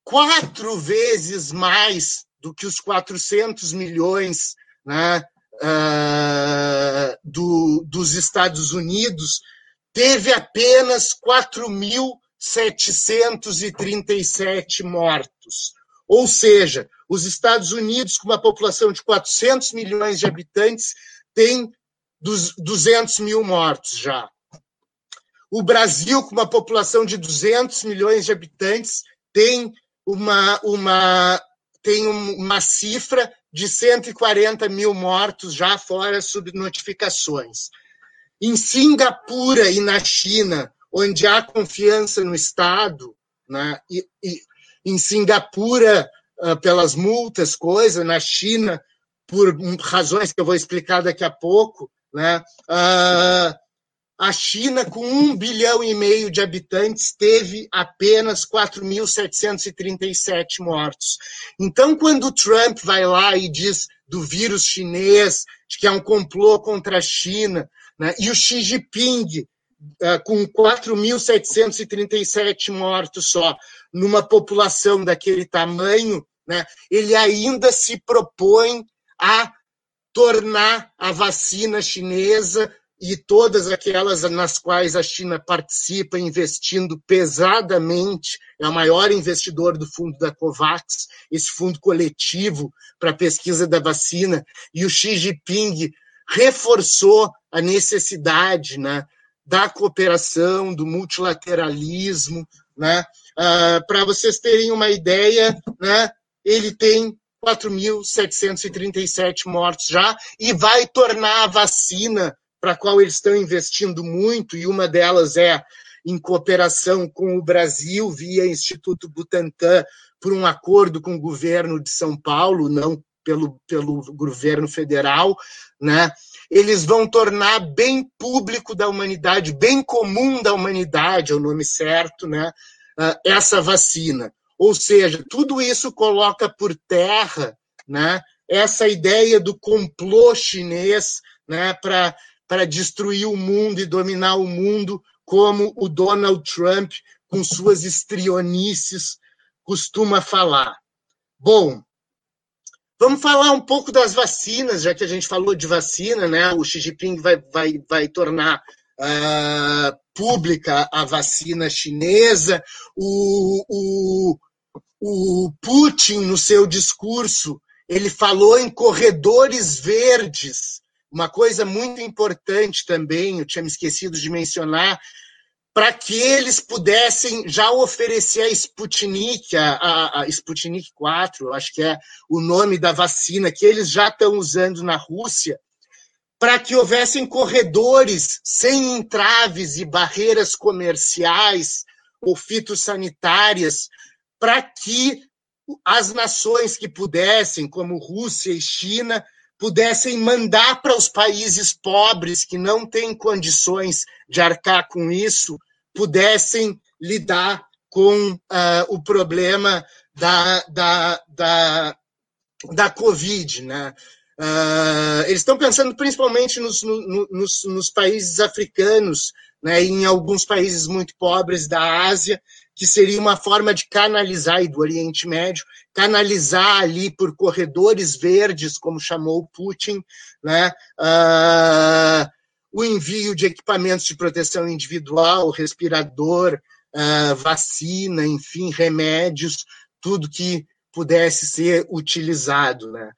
quatro vezes mais do que os 400 milhões né, uh, do, dos Estados Unidos, teve apenas 4.737 mortos. Ou seja, os Estados Unidos, com uma população de 400 milhões de habitantes, tem 200 mil mortos já. O Brasil, com uma população de 200 milhões de habitantes, tem uma, uma, tem uma cifra de 140 mil mortos já fora subnotificações. Em Singapura e na China, onde há confiança no Estado, né, e, e em Singapura pelas multas, coisa, na China por razões que eu vou explicar daqui a pouco, né? Uh, a China, com um bilhão e meio de habitantes, teve apenas 4.737 mortos. Então, quando o Trump vai lá e diz do vírus chinês, de que é um complô contra a China, né? e o Xi Jinping, com 4.737 mortos só, numa população daquele tamanho, né, ele ainda se propõe a tornar a vacina chinesa e todas aquelas nas quais a China participa, investindo pesadamente, é o maior investidor do fundo da COVAX, esse fundo coletivo para a pesquisa da vacina, e o Xi Jinping reforçou a necessidade né, da cooperação, do multilateralismo, né? Uh, Para vocês terem uma ideia, né? ele tem 4.737 mortos já e vai tornar a vacina para a qual eles estão investindo muito, e uma delas é, em cooperação com o Brasil, via Instituto Butantan, por um acordo com o governo de São Paulo, não pelo, pelo governo federal, né? Eles vão tornar bem público da humanidade, bem comum da humanidade, é o nome certo, né? Ah, essa vacina. Ou seja, tudo isso coloca por terra né, essa ideia do complô chinês né, para destruir o mundo e dominar o mundo, como o Donald Trump, com suas estrionices, costuma falar. Bom, vamos falar um pouco das vacinas, já que a gente falou de vacina, né? O Xi Jinping vai, vai, vai tornar uh, pública a vacina chinesa. O, o, o Putin, no seu discurso, ele falou em corredores verdes, uma coisa muito importante também, eu tinha me esquecido de mencionar, para que eles pudessem já oferecer a Sputnik, a, a, a, Sputnik 4, acho que é o nome da vacina, que eles já estão usando na Rússia, para que houvessem corredores sem entraves e barreiras comerciais ou fitossanitárias, para que as nações que pudessem, como Rússia e China, pudessem mandar para os países pobres que não têm condições de arcar com isso, pudessem lidar com uh, o problema da, da, da, da Covid. Né? Uh, eles estão pensando principalmente nos, no, nos, nos países africanos, né, em alguns países muito pobres da Ásia, que seria uma forma de canalizar, e do Oriente Médio, canalizar ali por corredores verdes, como chamou Putin, né, uh, o envio de equipamentos de proteção individual, respirador, uh, vacina, enfim, remédios, tudo que pudesse ser utilizado. Né.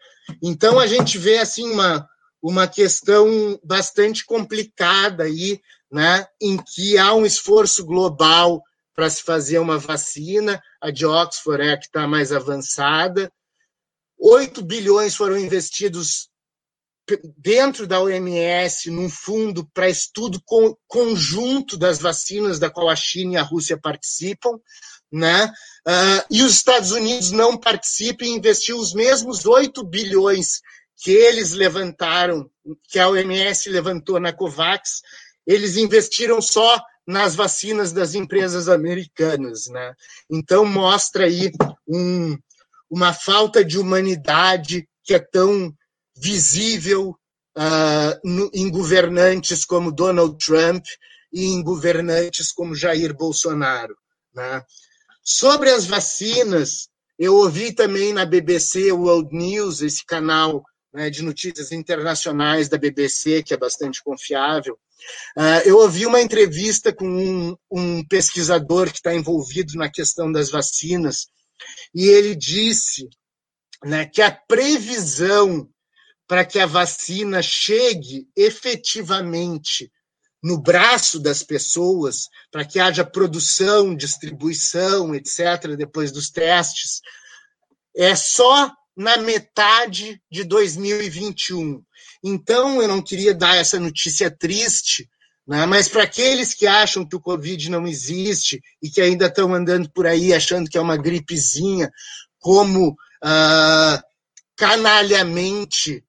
Então, a gente vê assim uma, uma questão bastante complicada aí, né, em que há um esforço global para se fazer uma vacina, a de Oxford é a que está mais avançada. 8 bilhões foram investidos dentro da OMS num fundo para estudo conjunto das vacinas da qual a China e a Rússia participam, né? Uh, e os Estados Unidos não participam e investiu os mesmos 8 bilhões que eles levantaram, que a OMS levantou na COVAX, eles investiram só nas vacinas das empresas americanas. Né? Então, mostra aí um, uma falta de humanidade que é tão visível uh, no, em governantes como Donald Trump e em governantes como Jair Bolsonaro. Né? Sobre as vacinas, eu ouvi também na BBC World News, esse canal né, de notícias internacionais da BBC, que é bastante confiável, Uh, eu ouvi uma entrevista com um, um pesquisador que está envolvido na questão das vacinas, e ele disse né, que a previsão para que a vacina chegue efetivamente no braço das pessoas, para que haja produção, distribuição, etc., depois dos testes, é só na metade de 2021. Então, eu não queria dar essa notícia triste, né? mas para aqueles que acham que o Covid não existe e que ainda estão andando por aí achando que é uma gripezinha, como ah, canalhamente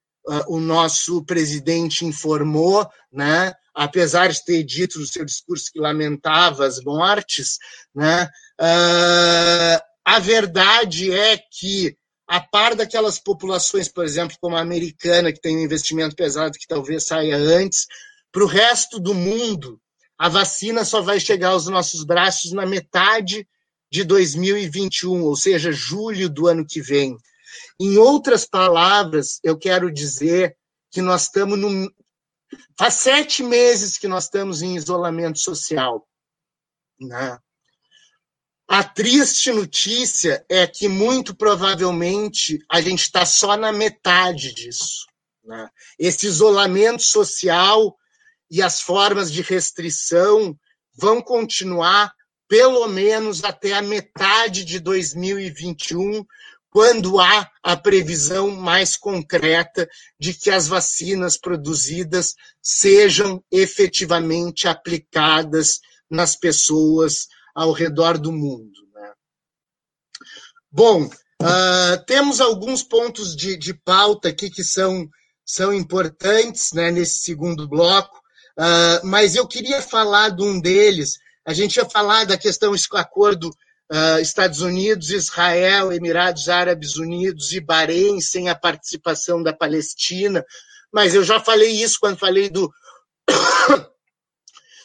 o nosso presidente informou, né? apesar de ter dito no seu discurso que lamentava as mortes, né? Ah, a verdade é que a par daquelas populações, por exemplo, como a americana, que tem um investimento pesado que talvez saia antes, para o resto do mundo, a vacina só vai chegar aos nossos braços na metade de 2021, ou seja, julho do ano que vem. Em outras palavras, eu quero dizer que nós estamos no. Faz sete meses que nós estamos em isolamento social. Né? A triste notícia é que, muito provavelmente, a gente está só na metade disso. Né? Esse isolamento social e as formas de restrição vão continuar pelo menos até a metade de 2021, quando há a previsão mais concreta de que as vacinas produzidas sejam efetivamente aplicadas nas pessoas ao redor do mundo. Né? Bom, uh, temos alguns pontos de, de pauta aqui que são, são importantes né, nesse segundo bloco, uh, mas eu queria falar de um deles. A gente ia falar da questão do acordo Estados Unidos, Israel, Emirados Árabes Unidos e Bahrein, sem a participação da Palestina, mas eu já falei isso quando falei do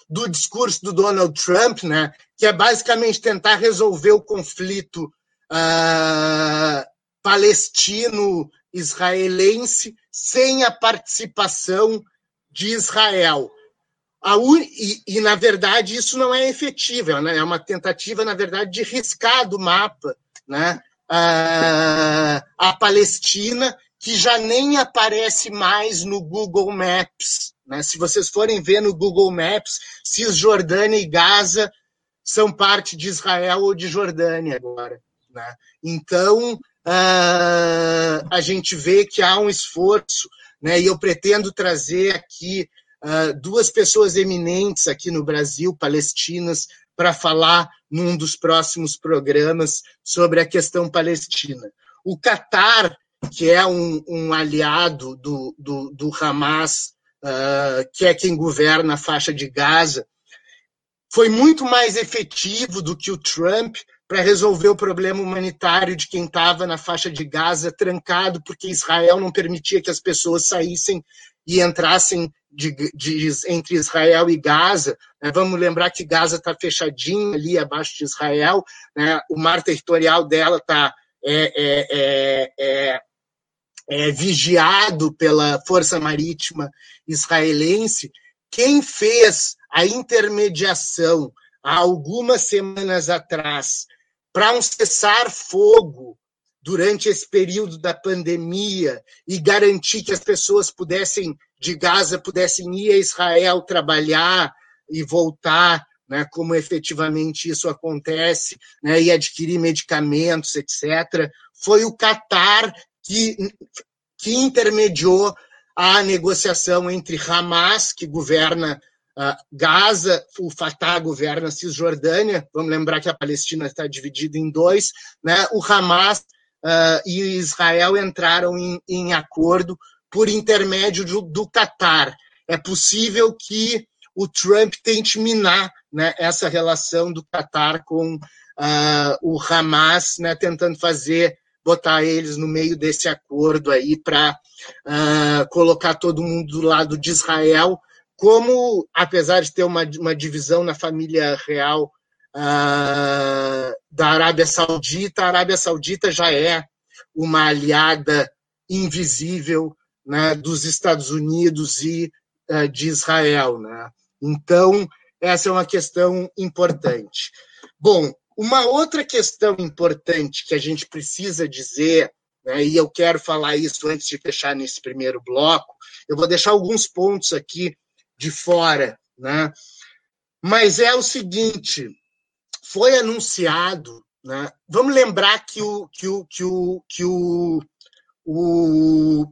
do discurso do Donald Trump, né, que é basicamente tentar resolver o conflito uh, palestino-israelense sem a participação de Israel. E, e, na verdade, isso não é efetivo, né? é uma tentativa, na verdade, de riscar do mapa né? uh, a Palestina, que já nem aparece mais no Google Maps. Né? Se vocês forem ver no Google Maps, Cisjordânia e Gaza são parte de Israel ou de Jordânia agora. Né? Então, a gente vê que há um esforço, né? e eu pretendo trazer aqui uh, duas pessoas eminentes aqui no Brasil, palestinas, para falar num dos próximos programas sobre a questão palestina. O Catar, que é um, um aliado do, do, do Hamas uh, que é quem governa a faixa de Gaza, foi muito mais efetivo do que o Trump para resolver o problema humanitário de quem estava na faixa de Gaza trancado, porque Israel não permitia que as pessoas saíssem e entrassem de, de, entre Israel e Gaza. Né? Vamos lembrar que Gaza está fechadinha ali abaixo de Israel, né? o mar territorial dela está é, é, é, é é, vigiado pela Força Marítima israelense, quem fez a intermediação há algumas semanas atrás para um cessar-fogo durante esse período da pandemia e garantir que as pessoas pudessem de Gaza pudessem ir a Israel trabalhar e voltar, né, como efetivamente isso acontece, né, e adquirir medicamentos, etc. Foi o Catar que, que intermediou a negociação entre Hamas, que governa uh, Gaza, o Fatah governa Cisjordânia, vamos lembrar que a Palestina está dividida em dois, né? o Hamas uh, e Israel entraram em, em, acordo por intermédio do, do Qatar. É possível que o Trump tente minar né, essa relação do Qatar com uh, o Hamas, né, tentando fazer botar eles no meio desse acordo aí para uh, ah, colocar todo mundo do lado de Israel, como, apesar de ter uma, uma divisão na família real uh, da Arábia Saudita, a Arábia Saudita já é uma aliada invisível né, dos Estados Unidos e uh, de Israel. Né? Então, essa é uma questão importante. Bom, uma outra questão importante que a gente precisa dizer, né, e eu quero falar isso antes de fechar nesse primeiro bloco, eu vou deixar alguns pontos aqui de fora, né? Mas é o seguinte, foi anunciado, né? Vamos lembrar que o que o que o que o, o,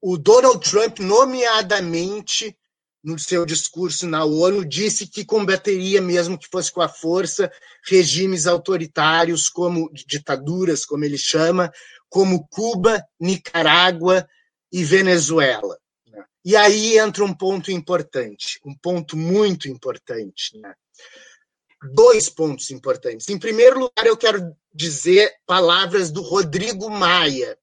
o Donald Trump nomeadamente no seu discurso na ONU, disse que combateria, mesmo que fosse com a força, regimes autoritários, como ditaduras, como ele chama, como Cuba, Nicarágua e Venezuela. Né? E aí entra um ponto importante, um ponto muito importante. Né? Dois pontos importantes. Em primeiro lugar, eu quero dizer palavras do Rodrigo Maia,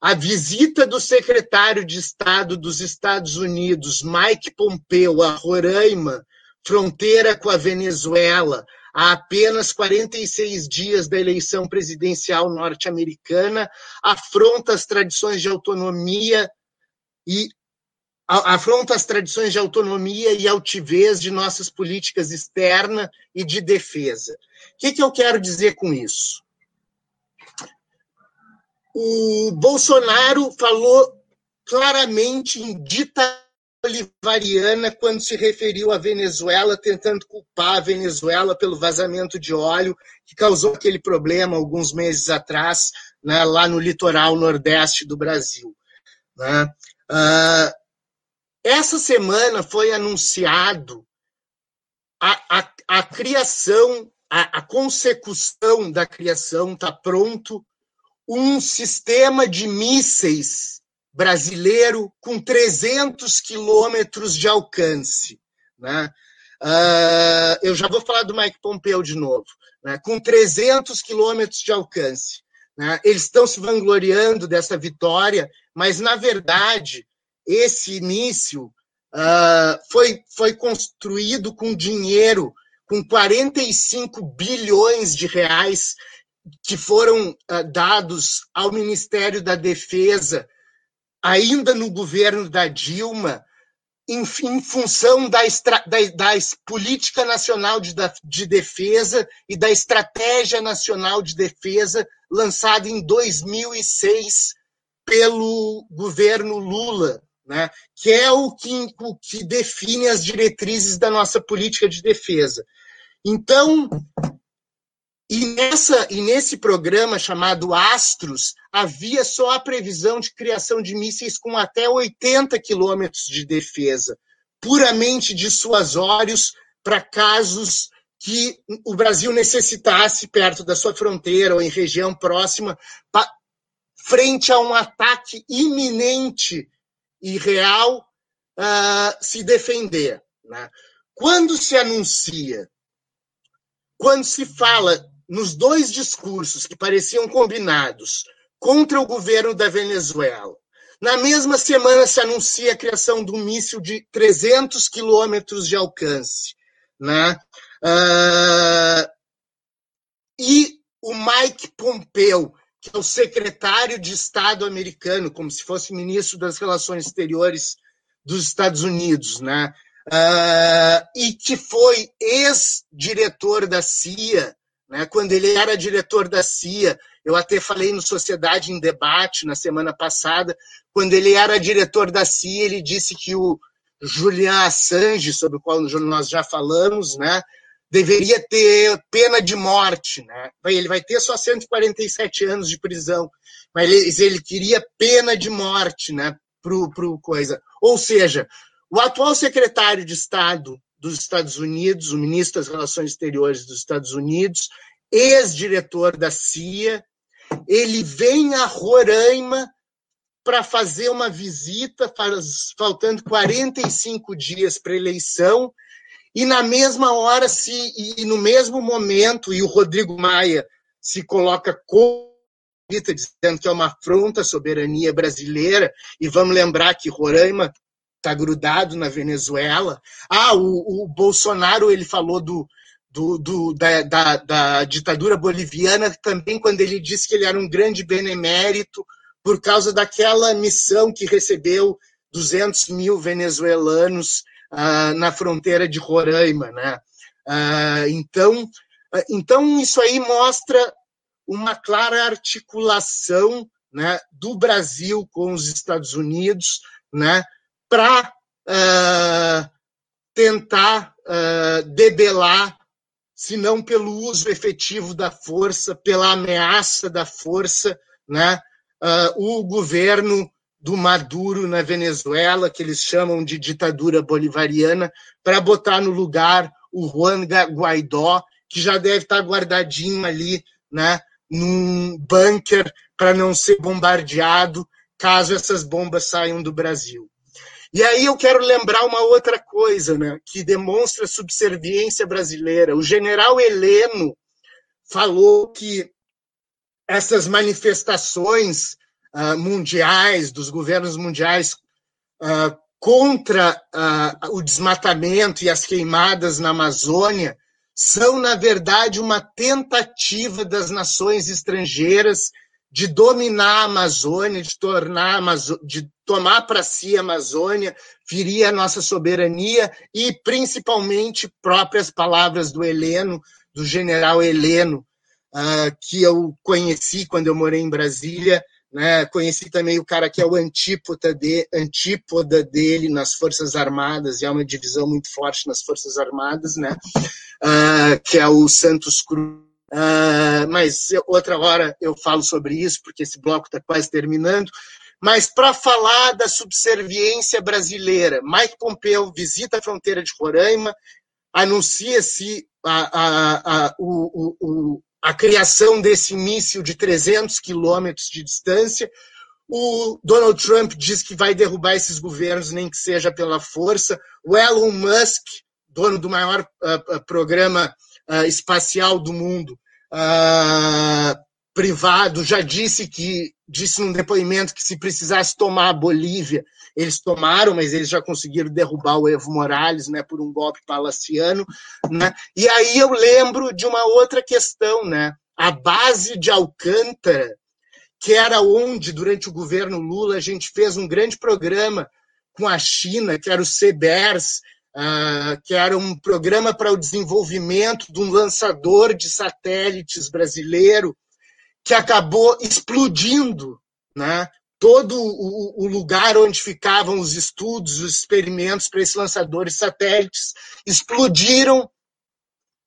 a visita do secretário de Estado dos Estados Unidos, Mike Pompeo, a Roraima, fronteira com a Venezuela, a apenas 46 dias da eleição presidencial norte-americana, afronta as tradições de autonomia e afronta as tradições de autonomia e altivez de nossas políticas externa e de defesa. O que, que eu quero dizer com isso? o Bolsonaro falou claramente em dita bolivariana quando se referiu à Venezuela, tentando culpar a Venezuela pelo vazamento de óleo que causou aquele problema alguns meses atrás, né, lá no litoral nordeste do Brasil. Né? Uh, essa semana foi anunciado a, a, a criação, a, a consecução da criação está pronto um sistema de mísseis brasileiro com 300 quilômetros de alcance. Né? Uh, eu já vou falar do Mike Pompeo de novo. Né? Com 300 quilômetros de alcance. Né? Eles estão se vangloriando dessa vitória, mas, na verdade, esse início uh, foi, foi construído com dinheiro, com 45 bilhões de reais que foram uh, dados ao Ministério da Defesa, ainda no governo da Dilma, em, em função da, da, da, política nacional de, de defesa e da estratégia nacional de defesa lançada em 2006 pelo governo Lula, né, que é o que, o que define as diretrizes da nossa política de defesa. Então, e, nessa, e nesse programa chamado Astros, havia só a previsão de criação de mísseis com até 80 quilômetros de defesa, puramente dissuasórios para casos que o Brasil necessitasse perto da sua fronteira ou em região próxima, frente a um ataque iminente e real, uh, se defender. Né? Quando se anuncia, quando se fala nos dois discursos que pareciam combinados contra o governo da Venezuela. Na mesma semana se anuncia a criação de um míssil de 300 quilômetros de alcance. Né? Uh, e o Mike Pompeo, que é o secretário de Estado americano, como se fosse ministro das Relações Exteriores dos Estados Unidos, né? Uh, e que foi ex-diretor da CIA né? Quando ele era diretor da CIA, eu até falei no Sociedade em Debate na semana passada, quando ele era diretor da CIA, ele disse que o Julian Assange, sobre o qual nós já falamos, né, deveria ter pena de morte. Né? Ele vai ter só 147 anos de prisão, mas ele, queria pena de morte né, para o coisa. Ou seja, o atual secretário de Estado dos Estados Unidos, o ministro das Relações Exteriores dos Estados Unidos, ex-diretor da CIA, ele vem a Roraima para fazer uma visita, faz, faltando 45 dias para eleição, e na mesma hora, se, e, no mesmo momento, e o Rodrigo Maia se coloca como dizendo que é uma afronta à soberania brasileira, e vamos lembrar que Roraima está grudado na Venezuela. Ah, o, o, Bolsonaro ele falou do, do, do da, da, da, ditadura boliviana também quando ele disse que ele era um grande benemérito por causa daquela missão que recebeu 200 mil venezuelanos ah, na fronteira de Roraima, né? Ah, então, então isso aí mostra uma clara articulação né, do Brasil com os Estados Unidos, né, para uh, tentar uh, debelar, se não pelo uso efetivo da força, pela ameaça da força, né, uh, o governo do Maduro na Venezuela, que eles chamam de ditadura bolivariana, para botar no lugar o Juan Guaidó, que já deve estar guardadinho ali, né, num bunker para não ser bombardeado caso essas bombas saiam do Brasil. E aí eu quero lembrar uma outra coisa, né, que demonstra a subserviência brasileira. O general Heleno falou que essas manifestações uh, mundiais, dos governos mundiais, uh, contra uh, o desmatamento e as queimadas na Amazônia são, na verdade, uma tentativa das nações estrangeiras de dominar a Amazônia, de tornar de tomar para si a Amazônia, ferir a nossa soberania e principalmente próprias palavras do Heleno, do general Heleno, uh, que eu conheci quando eu morei em Brasília, né? Conheci também o cara que é o antípoda, de, antípoda dele nas Forças Armadas, e há uma divisão muito forte nas Forças Armadas, né? Uh, que é o Santos Cruz Uh, mas outra hora eu falo sobre isso, porque esse bloco está quase terminando. Mas para falar da subserviência brasileira, Mike Pompeo visita a fronteira de Roraima, anuncia-se a, a, a, o, o, a criação desse míssil de 300 quilômetros de distância. O Donald Trump diz que vai derrubar esses governos, nem que seja pela força. O Elon Musk, dono do maior uh, programa uh, espacial do mundo, uh, privado, já disse que disse num depoimento que se precisasse tomar a Bolívia, eles tomaram, mas eles já conseguiram derrubar o Evo Morales, né, por um golpe palaciano, né? E aí eu lembro de uma outra questão, né? A base de Alcântara, que era onde durante o governo Lula a gente fez um grande programa com a China, que era o CBERS, uh, que era um programa para o desenvolvimento de um lançador de satélites brasileiro, que acabou explodindo, né? Todo o, o lugar onde ficavam os estudos, os experimentos para esses lançadores satélites explodiram.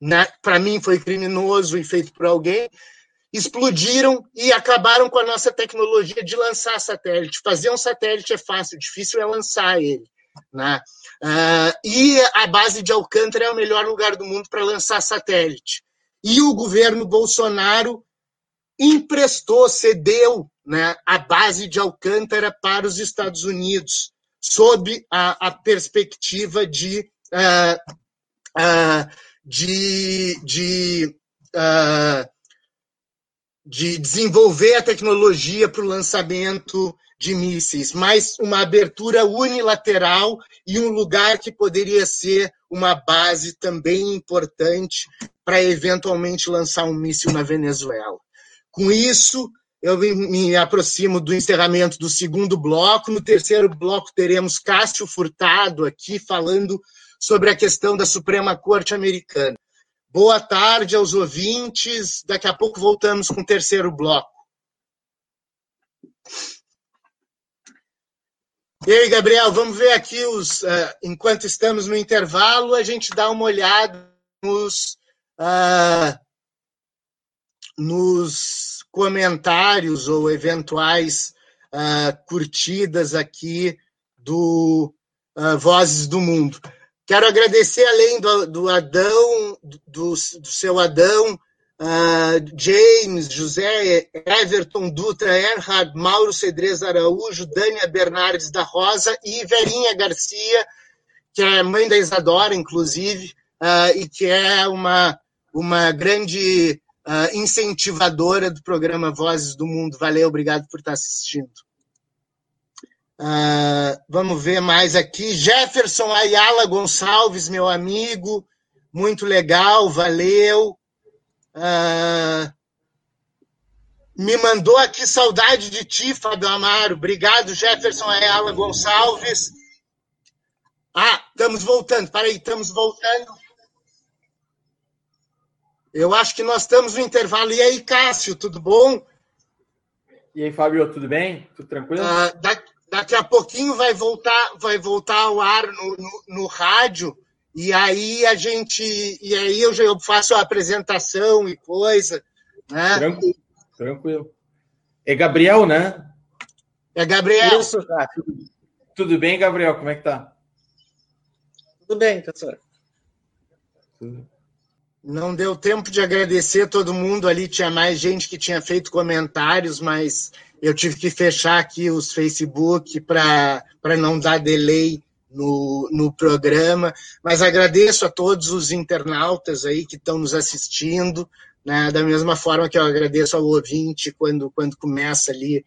Né? Para mim foi criminoso e feito por alguém. Explodiram e acabaram com a nossa tecnologia de lançar satélite. Fazer um satélite é fácil, difícil é lançar ele. Né? Uh, e a base de Alcântara é o melhor lugar do mundo para lançar satélite. E o governo Bolsonaro emprestou, cedeu né, a base de Alcântara para os Estados Unidos, sob a, a perspectiva de, uh, uh, de, de, uh, de desenvolver a tecnologia para o lançamento de mísseis, mas uma abertura unilateral e um lugar que poderia ser uma base também importante para eventualmente lançar um míssil na Venezuela. Com isso, eu me aproximo do encerramento do segundo bloco. No terceiro bloco, teremos Cássio Furtado aqui falando sobre a questão da Suprema Corte Americana. Boa tarde aos ouvintes. Daqui a pouco voltamos com o terceiro bloco. E aí, Gabriel, vamos ver aqui os. Uh, enquanto estamos no intervalo, a gente dá uma olhada nos. Uh, nos comentários ou eventuais uh, curtidas aqui do uh, Vozes do Mundo. Quero agradecer, além do, do Adão, do, do seu Adão, uh, James, José, Everton, Dutra, Erhard, Mauro Cedrez Araújo, Dânia Bernardes da Rosa e Verinha Garcia, que é mãe da Isadora, inclusive, e que é uma, uma grande uh, incentivadora do programa Vozes do Mundo. Valeu, obrigado por estar assistindo. Uh, vamos ver mais aqui. Jefferson Ayala Gonçalves, meu amigo, muito legal, valeu. Uh, me mandou aqui saudade de ti, Fábio Amaro. Obrigado, Jefferson Ayala Gonçalves. Ah, estamos voltando. Peraí, estamos voltando. Eu acho que nós estamos no intervalo. E aí, Cássio, tudo bom? E aí, Fábio, tudo bem? Tudo tranquilo? Ah, daqui, daqui, a pouquinho vai voltar, vai voltar ao ar no, no, no, rádio, e aí a gente. E aí eu já faço a apresentação e coisa. Né? Tranquilo, tranquilo. É Gabriel, né? É Gabriel. Isso, tá. Tudo, tudo bem, Gabriel? Como é que tá? Tudo bem, professor. Tudo. Não deu tempo de agradecer todo mundo ali. Tinha mais gente que tinha feito comentários, mas eu tive que fechar aqui os Facebook para não dar delay no, no programa. Mas agradeço a todos os internautas aí que estão nos assistindo, né? da mesma forma que eu agradeço ao ouvinte quando, quando começa ali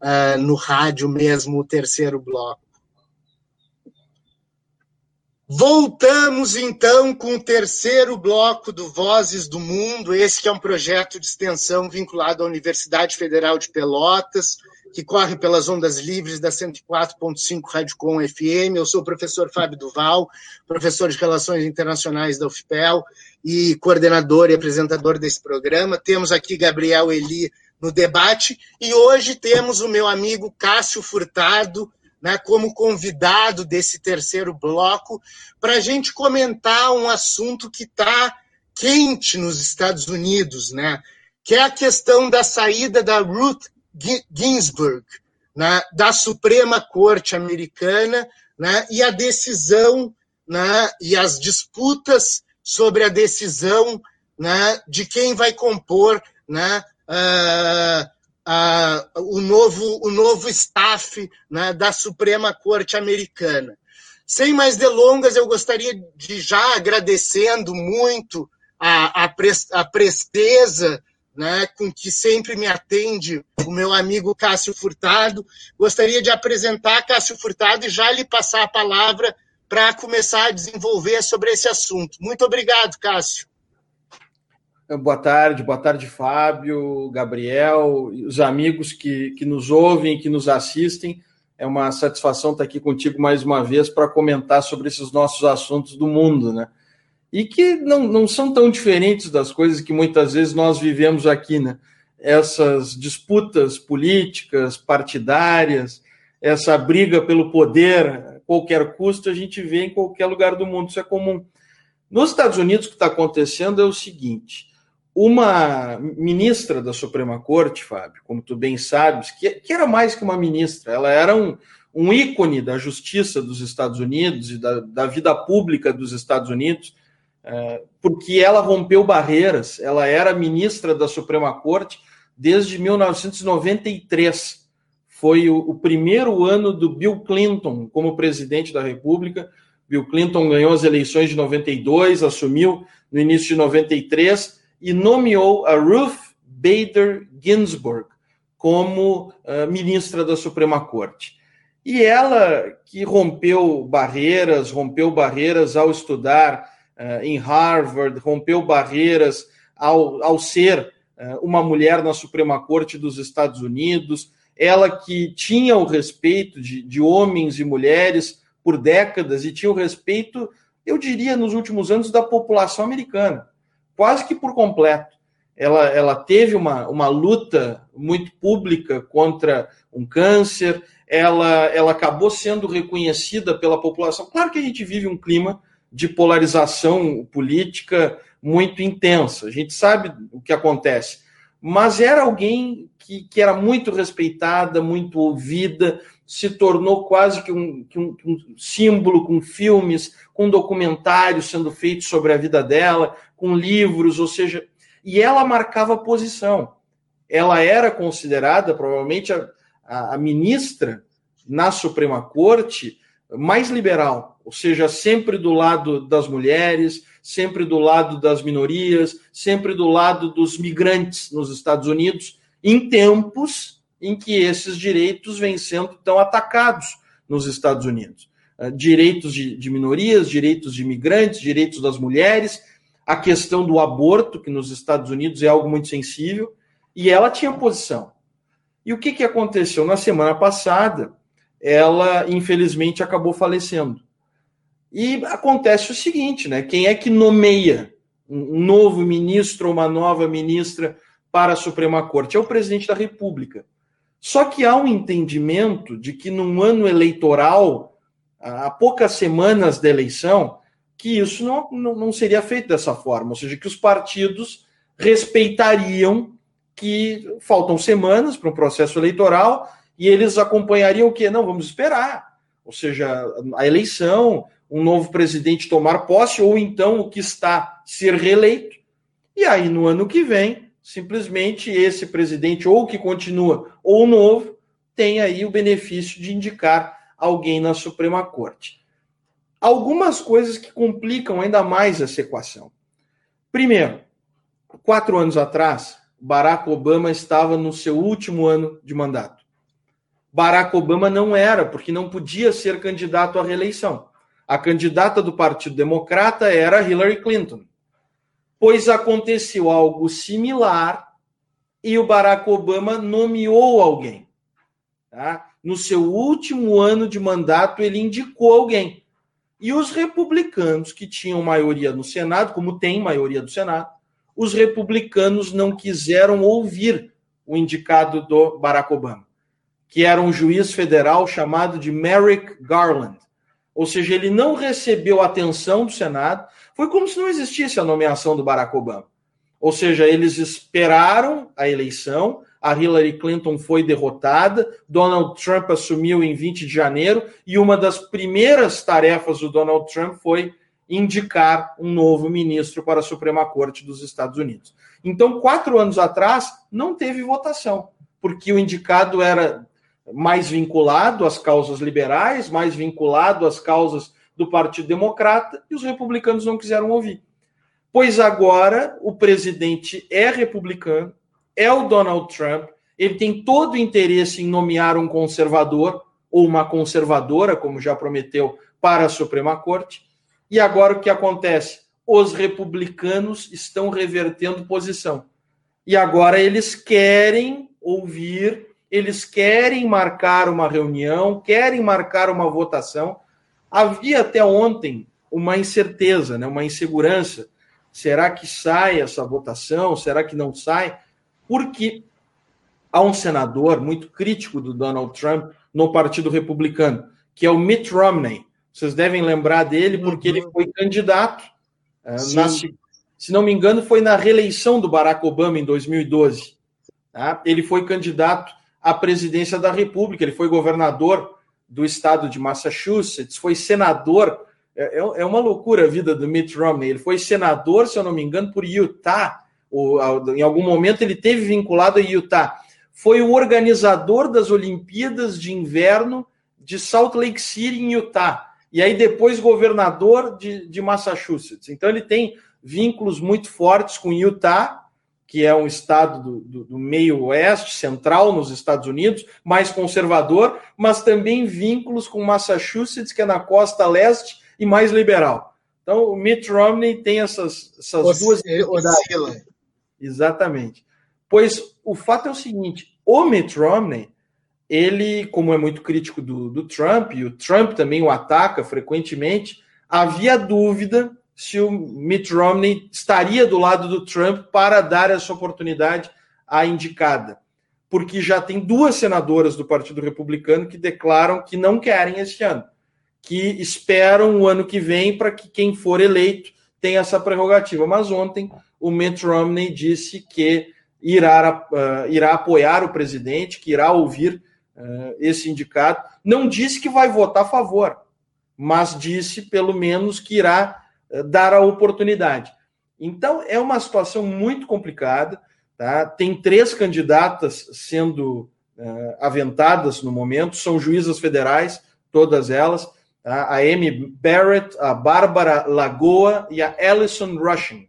uh, no rádio mesmo o terceiro bloco. Voltamos então com o terceiro bloco do Vozes do Mundo, esse que é um projeto de extensão vinculado à Universidade Federal de Pelotas, que corre pelas ondas livres da 104.5 Radicom FM. Eu sou o professor Fábio Duval, professor de Relações Internacionais da UFPEL e coordenador e apresentador desse programa. Temos aqui Gabriel Eli no debate e hoje temos o meu amigo Cássio Furtado, né, como convidado desse terceiro bloco, para a gente comentar um assunto que está quente nos Estados Unidos, né, que é a questão da saída da Ruth Ginsburg né, da Suprema Corte Americana né, e a decisão né, e as disputas sobre a decisão né, de quem vai compor né, uh, o, novo, o novo staff né, da Suprema Corte Americana. Sem mais delongas, eu gostaria de já agradecendo muito a, a, a presteza né, com que sempre me atende o meu amigo Cássio Furtado. Gostaria de apresentar Cássio Furtado e já lhe passar a palavra para começar a desenvolver sobre esse assunto. Muito obrigado, Cássio. Boa tarde, boa tarde, Fábio, Gabriel, os amigos que, que nos ouvem, que nos assistem. É uma satisfação estar aqui contigo mais uma vez para comentar sobre esses nossos assuntos do mundo, né? E que não, não são tão diferentes das coisas que muitas vezes nós vivemos aqui, né? Essas disputas políticas, partidárias, essa briga pelo poder a qualquer custo, a gente vê em qualquer lugar do mundo, isso é comum. Nos Estados Unidos, o que está acontecendo é o seguinte: uma ministra da Suprema Corte, Fábio, como tu bem sabes, que, que era mais que uma ministra, ela era um, um ícone da justiça dos Estados Unidos e da, da vida pública dos Estados Unidos, é, porque ela rompeu barreiras, ela era ministra da Suprema Corte desde 1993. Foi o, o primeiro ano do Bill Clinton como presidente da República. Bill Clinton ganhou as eleições de 92, assumiu no início de 93 e nomeou a Ruth Bader Ginsburg como uh, ministra da Suprema Corte. E ela que rompeu barreiras, rompeu barreiras ao estudar uh, em Harvard, rompeu barreiras ao, ao ser uh, uma mulher na Suprema Corte dos Estados Unidos, ela que tinha o respeito de, de homens e mulheres por décadas e tinha o respeito, eu diria, nos últimos anos, da população americana quase que por completo. Ela, ela teve uma, uma luta muito pública contra um câncer, ela, ela acabou sendo reconhecida pela população. Claro que a gente vive um clima de polarização política muito intensa, a gente sabe o que acontece, mas era alguém que, que era muito respeitada, muito ouvida, se tornou quase que um, que um, um, símbolo com filmes, com documentários sendo feitos sobre a vida dela, com livros, ou seja, e ela marcava posição. Ela era considerada, provavelmente, a, a, a ministra na Suprema Corte mais liberal, ou seja, sempre do lado das mulheres, sempre do lado das minorias, sempre do lado dos migrantes nos Estados Unidos, em tempos em que esses direitos vêm sendo tão atacados nos Estados Unidos. Ah, direitos de, de minorias, direitos de imigrantes, direitos das mulheres, a questão do aborto, que nos Estados Unidos é algo muito sensível, e ela tinha posição. E o que, que aconteceu? Na semana passada, ela infelizmente acabou falecendo. E acontece o seguinte, né? Quem é que nomeia um novo ministro ou uma nova ministra para a Suprema Corte? É o presidente da República. Só que há um entendimento de que num ano eleitoral, há poucas semanas da eleição, que isso não, não, não seria feito dessa forma, ou seja, que os partidos respeitariam que faltam semanas para um processo eleitoral e eles acompanhariam o que? Não, vamos esperar. Ou seja, a eleição, um novo presidente tomar posse, ou então o que está ser reeleito. E aí, no ano que vem, simplesmente esse presidente, ou que continua, ou novo, tem aí o benefício de indicar alguém na Suprema Corte algumas coisas que complicam ainda mais essa equação. Primeiro, quatro anos atrás, Barack Obama estava no seu último ano de mandato. Barack Obama não era, porque não podia ser candidato à reeleição. A candidata do Partido Democrata era Hillary Clinton. Pois aconteceu algo similar e o Barack Obama nomeou alguém. Tá? No seu último ano de mandato, ele indicou alguém. E os republicanos, que tinham maioria no Senado, como tem maioria do Senado, os republicanos não quiseram ouvir o indicado do Barack Obama, que era um juiz federal chamado de Merrick Garland. Ou seja, ele não recebeu atenção do Senado. Foi como se não existisse a nomeação do Barack Obama. Ou seja, eles esperaram a eleição, a Hillary Clinton foi derrotada, Donald Trump assumiu em 20 de janeiro, e uma das primeiras tarefas do Donald Trump foi indicar um novo ministro para a Suprema Corte dos Estados Unidos. Então, quatro anos atrás, não teve votação, porque o indicado era mais vinculado às causas liberais, mais vinculado às causas do Partido Democrata, e os republicanos não quiseram ouvir. Pois agora o presidente é republicano, é o Donald Trump, ele tem todo o interesse em nomear um conservador ou uma conservadora, como já prometeu, para a Suprema Corte. E agora o que acontece? Os republicanos estão revertendo posição. E agora eles querem ouvir, eles querem marcar uma reunião, querem marcar uma votação. Havia até ontem uma incerteza, né, uma insegurança. Será que sai essa votação? Será que não sai? Porque há um senador muito crítico do Donald Trump no Partido Republicano, que é o Mitt Romney. Vocês devem lembrar dele porque uhum. ele foi candidato. Uh, na, se não me engano, foi na reeleição do Barack Obama em 2012. Tá? Ele foi candidato à presidência da República, ele foi governador do estado de Massachusetts, foi senador. É, é, é uma loucura a vida do Mitt Romney. Ele foi senador, se eu não me engano, por Utah. em algum momento ele teve vinculado a Utah. Foi o organizador das Olimpíadas de Inverno de Salt Lake City, em Utah. E aí depois governador de, de Massachusetts. Então ele tem vínculos muito fortes com Utah que é um estado do, do, do, meio oeste, central nos Estados Unidos, mais conservador, mas também vínculos com Massachusetts, que é na costa leste e mais liberal. Então, o Mitt Romney tem essas, essas duas. Oscila. Exatamente. Pois o fato é o seguinte: o Mitt Romney, ele, como é muito crítico do, do Trump, e o Trump também o ataca frequentemente, havia dúvida se o Mitt Romney estaria do lado do Trump para dar essa oportunidade à indicada. Porque já tem duas senadoras do Partido Republicano que declaram que não querem este ano, que esperam o ano que vem para que quem for eleito tenha essa prerrogativa. Mas ontem o Mitt Romney disse que irá, uh, irá apoiar o presidente, que irá ouvir uh, esse indicado. Não disse que vai votar a favor, mas disse pelo menos que irá dar a oportunidade. Então, é uma situação muito complicada. Tá? Tem três candidatas sendo uh, aventadas no momento, são juízas federais, todas elas. Tá? A Amy Barrett, a Bárbara Lagoa e a Alison Rushing.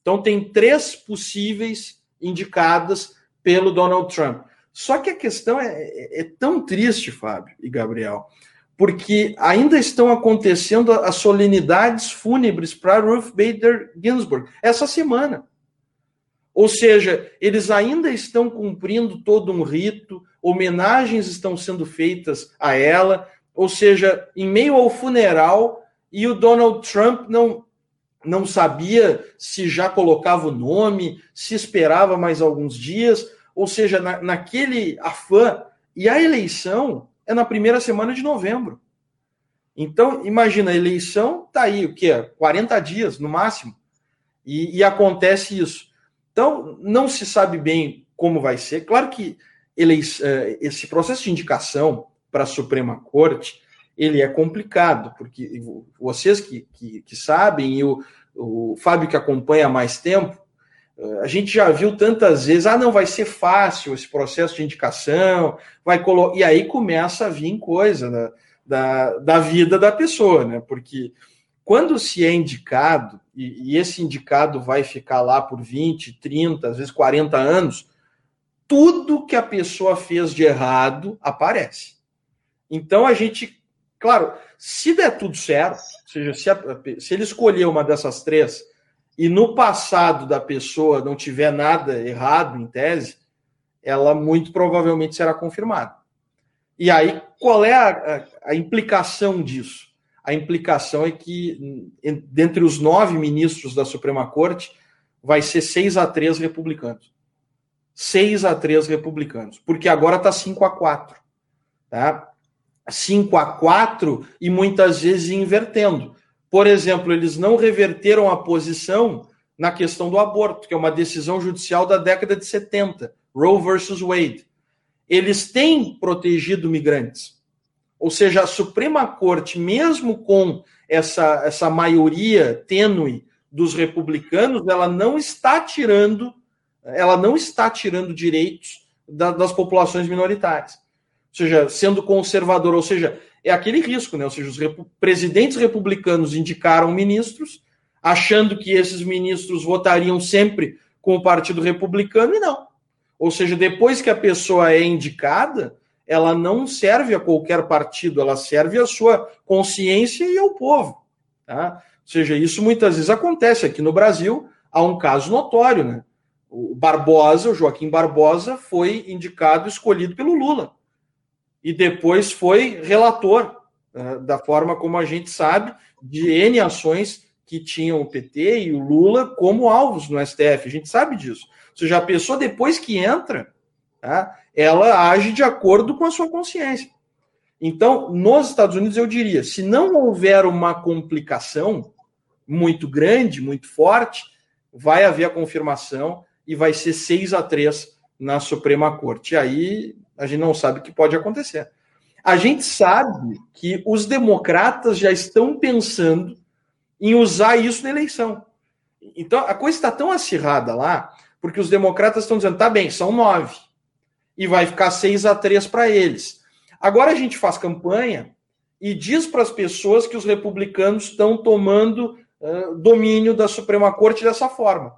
Então, tem três possíveis indicadas pelo Donald Trump. Só que a questão é, é, é tão triste, Fábio e Gabriel, porque ainda estão acontecendo as solenidades fúnebres para Ruth Bader Ginsburg essa semana. Ou seja, eles ainda estão cumprindo todo um rito, homenagens estão sendo feitas a ela, ou seja, em meio ao funeral, e o Donald Trump não, não sabia se já colocava o nome, se esperava mais alguns dias, ou seja, na, naquele afã. E a eleição é na primeira semana de novembro. Então, imagina, a eleição está aí, o quê? 40 dias no máximo. E, e, acontece isso. Então, não se sabe bem como vai ser. Claro que eh, esse processo de indicação para a Suprema Corte ele é complicado, porque vocês que, que, que sabem, e o, o Fábio que acompanha há mais tempo, a gente já viu tantas vezes, ah, não, vai ser fácil esse processo de indicação, vai colocar. E aí começa a vir coisa da, da, da vida da pessoa, né? Porque quando se é indicado, e, e esse indicado vai ficar lá por 20, 30, às vezes 40 anos, tudo que a pessoa fez de errado aparece. Então a gente, claro, se der tudo certo, ou seja, se, a, se ele escolher uma dessas três e no passado da pessoa não tiver nada errado em tese, ela muito provavelmente será confirmada. E aí, qual é a, a, a implicação disso? A implicação é que, dentre os nove ministros da Suprema Corte, vai ser seis a três republicanos. Seis a três republicanos. Porque agora está 5 a 4 Tá? 5 a 4 e muitas vezes invertendo. Por exemplo, eles não reverteram a posição na questão do aborto, que é uma decisão judicial da década de 70, Roe versus Wade. Eles têm protegido migrantes. Ou seja, a Suprema Corte, mesmo com essa, essa maioria tênue dos republicanos, ela não está tirando, ela não está tirando direitos da, das populações minoritárias. Ou seja, sendo conservador, ou seja, é aquele risco, né? Ou seja, os presidentes republicanos indicaram ministros, achando que esses ministros votariam sempre com o Partido Republicano, e não. Ou seja, depois que a pessoa é indicada, ela não serve a qualquer partido, ela serve à sua consciência e ao povo. Tá? Ou seja, isso muitas vezes acontece aqui no Brasil. Há um caso notório, né? O Barbosa, o Joaquim Barbosa, foi indicado, escolhido pelo Lula. E depois foi relator, né, da forma como a gente sabe, de N ações que tinham o PT e o Lula como alvos no STF. A gente sabe disso. Ou seja, a pessoa, depois que entra, tá, ela age de acordo com a sua consciência. Então, nos Estados Unidos, eu diria, se não houver uma complicação muito grande, muito forte, vai haver a confirmação e vai ser 6 a 3 na Suprema Corte. E aí a gente não sabe o que pode acontecer. A gente sabe que os democratas já estão pensando em usar isso na eleição. Então a coisa está tão acirrada lá, porque os democratas estão dizendo: tá bem, são nove, e vai ficar seis a três para eles. Agora a gente faz campanha e diz para as pessoas que os republicanos estão tomando uh, domínio da Suprema Corte dessa forma.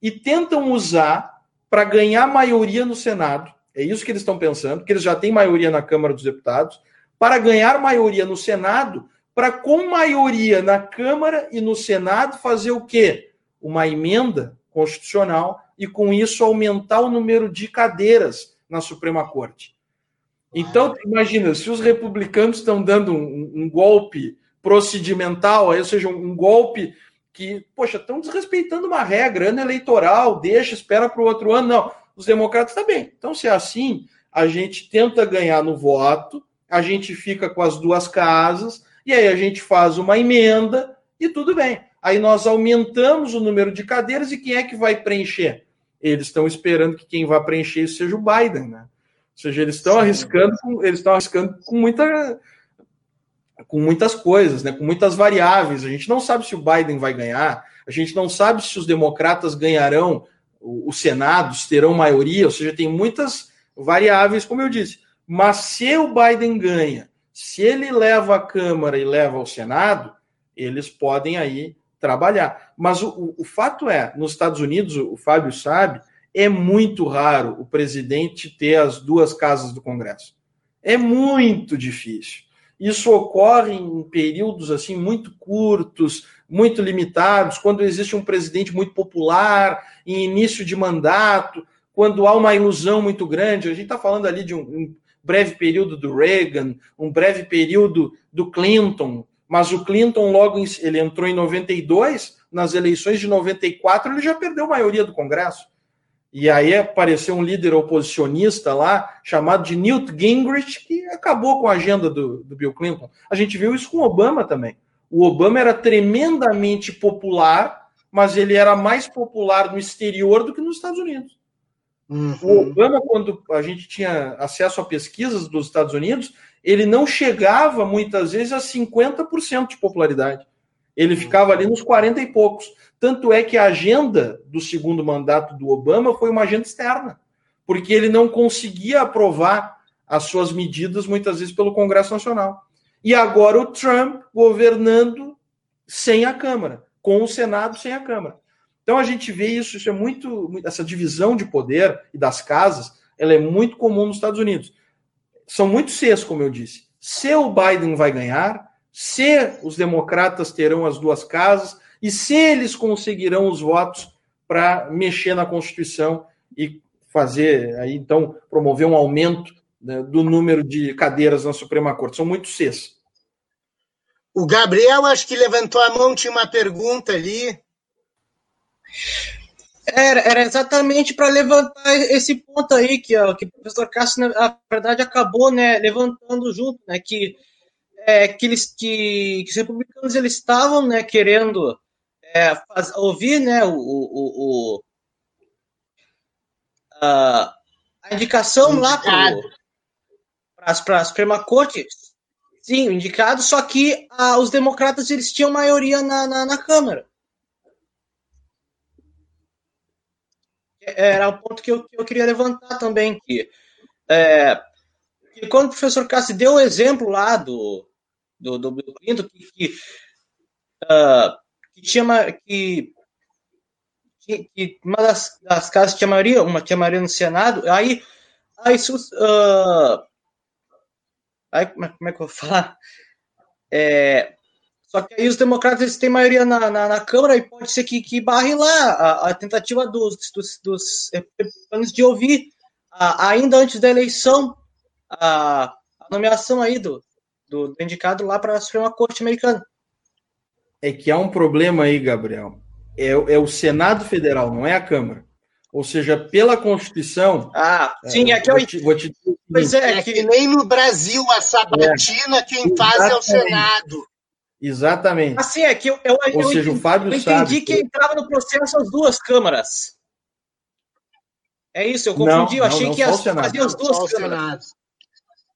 E tentam usar para ganhar maioria no Senado é isso que eles estão pensando, que eles já têm maioria na Câmara dos Deputados, para ganhar maioria no Senado, para com maioria na Câmara e no Senado fazer o quê? Uma emenda constitucional e com isso aumentar o número de cadeiras na Suprema Corte. Então, imagina, se os republicanos estão dando um, um golpe procedimental, ou seja, um golpe que, poxa, estão desrespeitando uma regra, ano eleitoral, deixa, espera para o outro ano. Não, os democratas também. Então, se é assim, a gente tenta ganhar no voto, a gente fica com as duas casas, e aí a gente faz uma emenda e tudo bem. Aí nós aumentamos o número de cadeiras e quem é que vai preencher? Eles estão esperando que quem vai preencher isso seja o Biden, né? Ou seja, eles estão arriscando, eles estão arriscando com muita com muitas coisas, né? Com muitas variáveis. A gente não sabe se o Biden vai ganhar, a gente não sabe se os democratas ganharão os senados terão maioria, ou seja, tem muitas variáveis, como eu disse. Mas se o Biden ganha, se ele leva a Câmara e leva ao Senado, eles podem aí trabalhar. Mas o, o fato é, nos Estados Unidos, o Fábio sabe, é muito raro o presidente ter as duas casas do Congresso. É muito difícil. Isso ocorre em períodos assim muito curtos, muito limitados, quando existe um presidente muito popular, em início de mandato, quando há uma ilusão muito grande. A gente está falando ali de um, um, breve período do Reagan, um breve período do Clinton, mas o Clinton logo em, ele entrou em 92, nas eleições de 94 ele já perdeu a maioria do Congresso. E aí apareceu um líder oposicionista lá, chamado de Newt Gingrich, que acabou com a agenda do, do Bill Clinton. A gente viu isso com Obama também. O Obama era tremendamente popular, mas ele era mais popular no exterior do que nos Estados Unidos. Uhum. O Obama, quando a gente tinha acesso a pesquisas dos Estados Unidos, ele não chegava muitas vezes a 50% de popularidade. Ele ficava ali nos 40 e poucos. Tanto é que a agenda do segundo mandato do Obama foi uma agenda externa, porque ele não conseguia aprovar as suas medidas muitas vezes pelo Congresso Nacional. E agora o Trump governando sem a Câmara, com o Senado sem a Câmara. Então a gente vê isso, isso é muito, essa divisão de poder e das casas, ela é muito comum nos Estados Unidos. São muito Cs, como eu disse. Se o Biden vai ganhar, se os democratas terão as duas casas e se eles conseguirão os votos para mexer na Constituição e fazer aí então promover um aumento né, do número de cadeiras na Suprema Corte. São muitos Cs. O Gabriel acho que levantou a mão, tinha uma pergunta ali. Era, era exatamente para levantar esse ponto aí que, ó, que o professor Cássio, na verdade, acabou né, levantando junto, né, que é, que, eles, que, que os republicanos eles estavam né, querendo é, faz, ouvir né, o, o, o, a indicação lá para a Suprema Corte, sim, indicado, só que ah, os democratas eles tinham maioria na, na, na Câmara. Era o ponto que eu, que eu queria levantar também, que, é, que quando o professor Cassi deu o exemplo lá do, do, do Bill Clinton, que, que, uh, que tinha que que, uma das, das, casas tinha maioria, uma tinha maioria no Senado, aí, aí uh, é, como é, que eu vou falar? É, só que aí os democratas eles têm maioria na, na, na Câmara e pode ser que, que barre lá a, a tentativa dos, dos, dos republicanos de ouvir a, ainda antes da eleição a, a nomeação aí do, do, do indicado lá para a Suprema Corte Americana. É que há um problema aí, Gabriel é, é o Senado Federal, não é a Câmara. Ou seja, pela Constituição. Ah, sim, é, é que eu. Vou te, vou te pois é, é que nem no Brasil a sabatina, é, quem faz é o Senado. Exatamente. Assim, é que eu, eu, Ou eu, seja, o Fábio eu entendi sabe que entrava no processo as duas câmaras. É isso, eu confundi, não, eu achei não, que as, fazia as duas câmaras.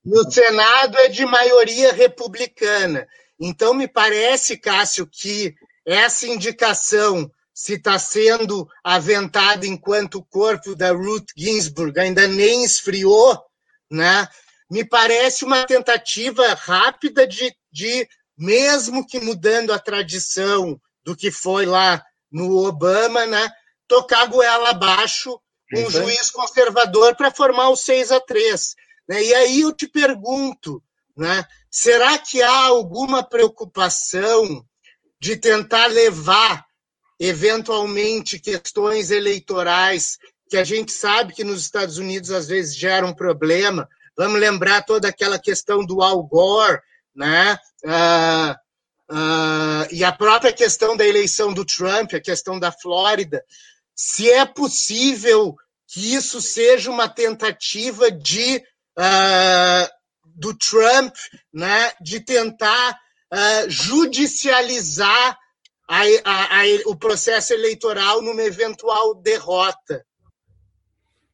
No Senado é de maioria republicana. Então, me parece, Cássio, que essa indicação se está sendo aventada enquanto o corpo da Ruth Ginsburg ainda nem esfriou, né? me parece uma tentativa rápida de, de, mesmo que mudando a tradição do que foi lá no Obama, né? tocar a goela abaixo um uhum. juiz conservador para formar o 6 a 3. Né? E aí eu te pergunto, né? será que há alguma preocupação de tentar levar, eventualmente, questões eleitorais que a gente sabe que nos Estados Unidos às vezes geram um problema. Vamos lembrar toda aquela questão do Al Gore, né? Ah, ah, e a própria questão da eleição do Trump, a questão da Flórida. Se é possível que isso seja uma tentativa de ah, do Trump, né, de tentar uh, judicializar a, a, a, o processo eleitoral numa eventual derrota.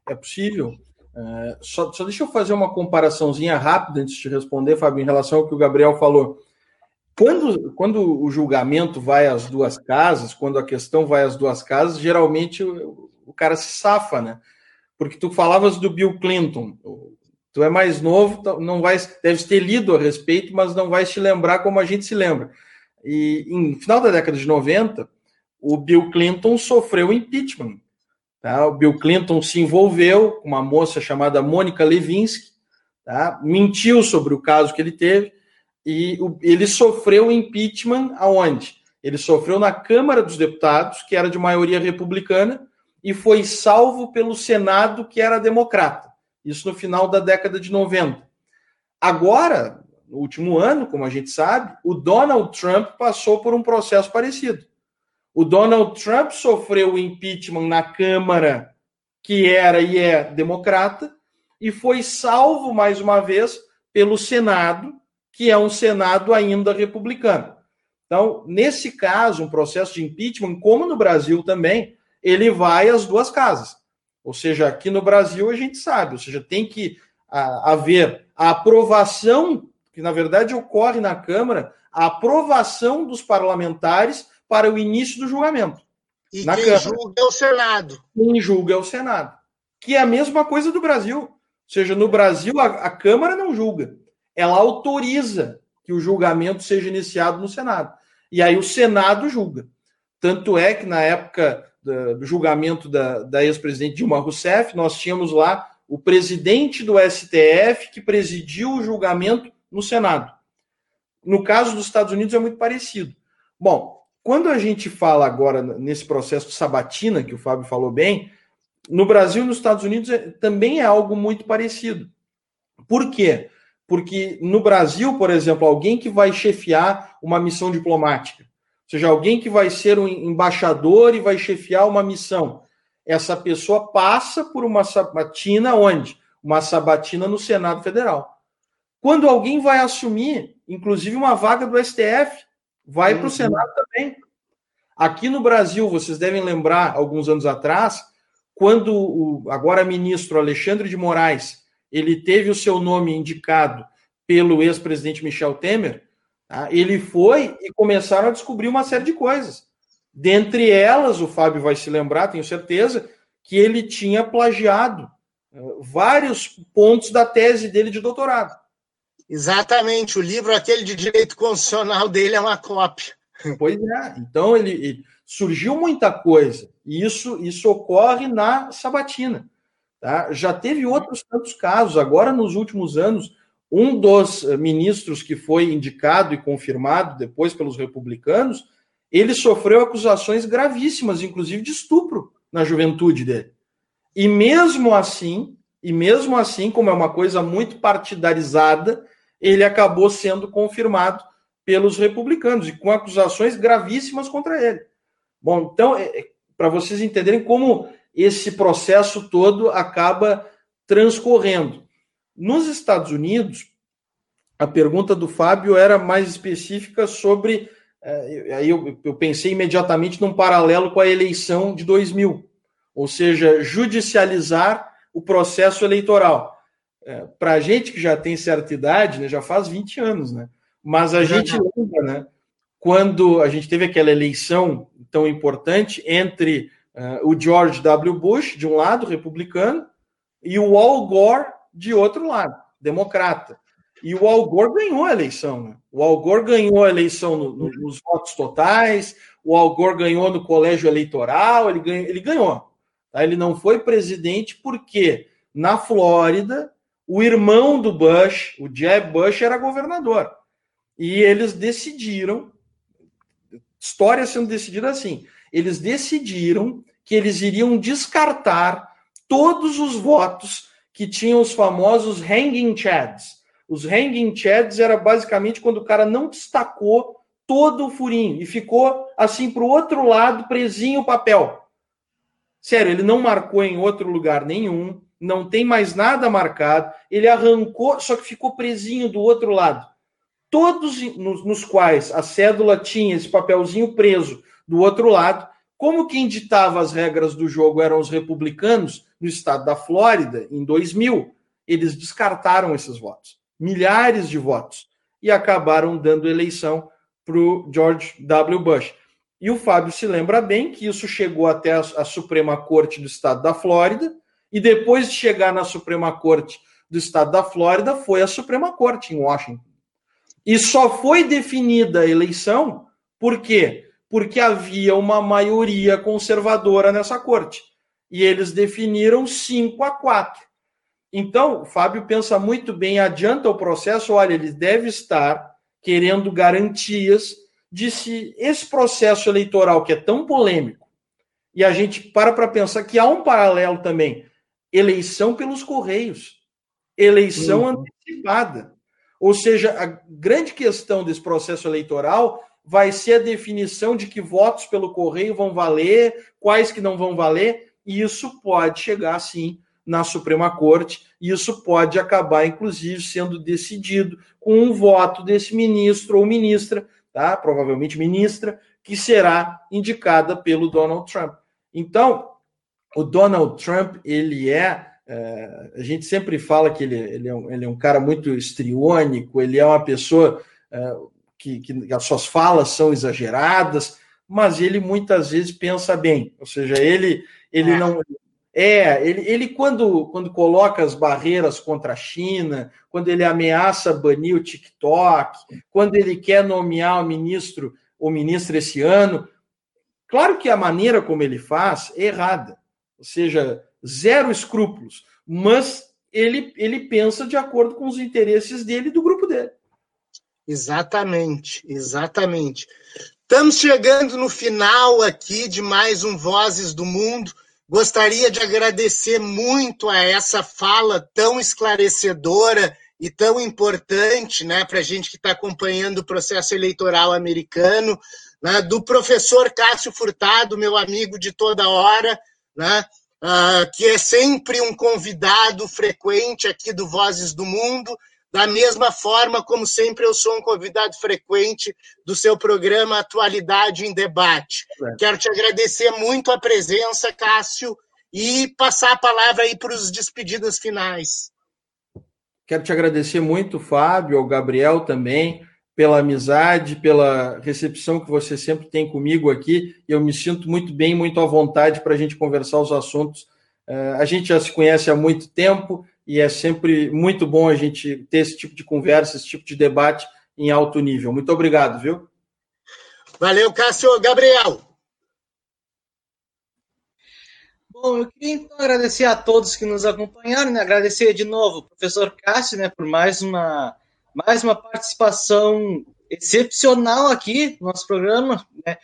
É possível. É, só, só, deixa eu fazer uma comparaçãozinha rápida antes de responder, Fábio, em relação ao que o Gabriel falou. Quando, quando o julgamento vai às duas casas, quando a questão vai às duas casas, geralmente o, o cara se safa, né? Porque tu falavas do Bill Clinton, Tu é mais novo, não vai, deve ter lido a respeito, mas não vai te lembrar como a gente se lembra. E em final da década de 90, o Bill Clinton sofreu impeachment. Tá? O Bill Clinton se envolveu com uma moça chamada Mônica Levinsky, tá? mentiu sobre o caso que ele teve, e ele sofreu impeachment aonde? Ele sofreu na Câmara dos Deputados, que era de maioria republicana, e foi salvo pelo Senado, que era democrata. Isso no final da década de 90. Agora, no último ano, como a gente sabe, o Donald Trump passou por um processo parecido. O Donald Trump sofreu o impeachment na Câmara, que era e é democrata, e foi salvo mais uma vez pelo Senado, que é um Senado ainda republicano. Então, nesse caso, um processo de impeachment, como no Brasil também, ele vai às duas casas. Ou seja, aqui no Brasil a gente sabe, ou seja, tem que a, haver a aprovação, que na verdade ocorre na Câmara, a aprovação dos parlamentares para o início do julgamento. E na quem Câmara. julga é o Senado. Quem julga é o Senado. Que é a mesma coisa do Brasil. Ou seja, no Brasil a, a Câmara não julga. Ela autoriza que o julgamento seja iniciado no Senado. E aí o Senado julga. Tanto é que na época do julgamento da, da ex-presidente Dilma Rousseff, nós tínhamos lá o presidente do STF que presidiu o julgamento no Senado. No caso dos Estados Unidos é muito parecido. Bom, quando a gente fala agora nesse processo de sabatina, que o Fábio falou bem, no Brasil e nos Estados Unidos é, também é algo muito parecido. Por quê? Porque no Brasil, por exemplo, alguém que vai chefiar uma missão diplomática, ou seja, alguém que vai ser um embaixador e vai chefiar uma missão. Essa pessoa passa por uma sabatina onde? Uma sabatina no Senado Federal. Quando alguém vai assumir, inclusive, uma vaga do STF, vai para o Senado também. Aqui no Brasil, vocês devem lembrar, alguns anos atrás, quando o agora ministro Alexandre de Moraes ele teve o seu nome indicado pelo ex-presidente Michel Temer, tá? ele foi e começaram a descobrir uma série de coisas. Dentre elas, o Fábio vai se lembrar, tenho certeza, que ele tinha plagiado uh, vários pontos da tese dele de doutorado. Exatamente, o livro aquele de direito constitucional dele é uma cópia. Pois é, então ele, ele surgiu muita coisa, e isso, isso ocorre na sabatina. Tá? Já teve outros tantos casos, agora nos últimos anos, um dos ministros que foi indicado e confirmado depois pelos republicanos, ele sofreu acusações gravíssimas, inclusive de estupro na juventude dele. E mesmo assim, e mesmo assim, como é uma coisa muito partidarizada, ele acabou sendo confirmado pelos republicanos e com acusações gravíssimas contra ele. Bom, então, é, é, para vocês entenderem como esse processo todo acaba transcorrendo. Nos Estados Unidos, a pergunta do Fábio era mais específica sobre. É, aí eu, eu pensei imediatamente num paralelo com a eleição de 2000, ou seja, judicializar o processo eleitoral. É, Para a gente que já tem certa idade, né, já faz 20 anos, né? Mas a gente lembra, né? Quando a gente teve aquela eleição tão importante entre uh, o George W. Bush, de um lado, republicano, e o Al Gore, de outro lado, democrata. E o Al Gore ganhou a eleição. Né? O Al Gore ganhou a eleição no, no, nos votos totais, o Al Gore ganhou no colégio eleitoral, ele ganhou. Ele, ganhou tá? ele não foi presidente porque na Flórida o irmão do Bush, o Jeb Bush, era governador. E eles decidiram, história sendo decidida assim, eles decidiram que eles iriam descartar todos os votos que tinham os famosos hanging chads. Os hanging chads era basicamente quando o cara não destacou todo o furinho e ficou assim para o outro lado, presinho o papel. Sério, ele não marcou em outro lugar nenhum, não tem mais nada marcado, ele arrancou, só que ficou presinho do outro lado todos nos, nos quais a cédula tinha esse papelzinho preso do outro lado, como quem ditava as regras do jogo eram os republicanos no estado da Flórida, em 2000, eles descartaram esses votos, milhares de votos, e acabaram dando eleição para o George W. Bush. E o Fábio se lembra bem que isso chegou até a, a Suprema Corte do estado da Flórida, e depois de chegar na Suprema Corte do estado da Flórida, foi a Suprema Corte em Washington. E só foi definida a eleição por quê? Porque havia uma maioria conservadora nessa corte. E eles definiram 5 a 4. Então, o Fábio pensa muito bem, adianta o processo, olha, ele deve estar querendo garantias de se esse processo eleitoral que é tão polêmico, e a gente para para pensar que há um paralelo também, eleição pelos correios, eleição uhum. antecipada. Ou seja, a grande questão desse processo eleitoral vai ser a definição de que votos pelo correio vão valer, quais que não vão valer, e isso pode chegar, sim, na Suprema Corte, e isso pode acabar, inclusive, sendo decidido com um voto desse ministro ou ministra, tá? provavelmente ministra, que será indicada pelo Donald Trump. Então, o Donald Trump, ele é é, a gente sempre fala que ele, ele, é um, ele, é um, cara muito estriônico, ele é uma pessoa é, que, que, as suas falas são exageradas, mas ele muitas vezes pensa bem, ou seja, ele, ele é. não. É, ele, ele quando, quando coloca as barreiras contra a China, quando ele ameaça banir o TikTok, quando ele quer nomear o ministro ou ministra esse ano, claro que a maneira como ele faz é errada. Seja, zero escrúpulos, mas ele, ele pensa de acordo com os interesses dele e do grupo dele. Exatamente, exatamente. Estamos chegando no final aqui de mais um Vozes do Mundo. Gostaria de agradecer muito a essa fala tão esclarecedora e tão importante né, para a gente que está acompanhando o processo eleitoral americano, né, do professor Cássio Furtado, meu amigo de toda hora, né, uh, que é sempre um convidado frequente aqui do Vozes do Mundo, da mesma forma como sempre eu sou um convidado frequente do seu programa Atualidade em Debate. É. Quero te agradecer muito a presença, Cássio, e passar a palavra aí para os despedidas finais. Quero te agradecer muito, Fábio, ao Gabriel também, pela amizade, pela recepção que você sempre tem comigo aqui. Eu me sinto muito bem, muito à vontade para a gente conversar os assuntos. Uh, a gente já se conhece há muito tempo e é sempre muito bom a gente ter esse tipo de conversa, esse tipo de debate em alto nível. Muito obrigado, viu? Valeu, Cássio. Gabriel. Bom, eu queria então agradecer a todos que nos acompanharam, né? agradecer de novo ao professor Cássio né, por mais uma, mais uma participação excepcional aqui no nosso programa. Né?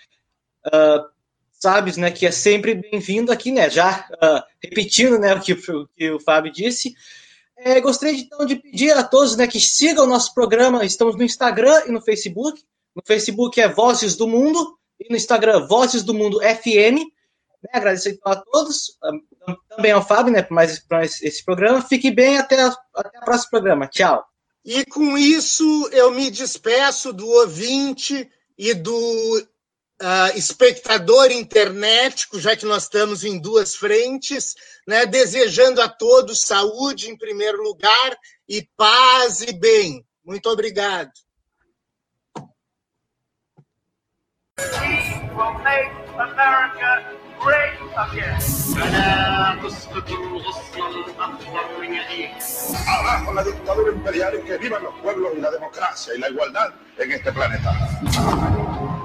Uh, sabes né, que é sempre bem-vindo aqui, né? já uh, repetindo né, o, que, o que o Fábio disse. É, gostaria então de pedir a todos né, que sigam o nosso programa. Estamos no Instagram e no Facebook. No Facebook é Vozes do Mundo e no Instagram Vozes do Mundo FM. Né? Então a todos, também ao Fábio, né, por mais, por mais esse programa. Fique bem, até, até o próximo programa. Tchau. E com isso eu me despeço do ouvinte e do uh, espectador internético, já que nós estamos em duas frentes, né, desejando a todos saúde em primeiro lugar e paz e bem. Muito obrigado. Make America Abajo la dictadura imperial y que vivan los pueblos y la democracia y la igualdad en este planeta.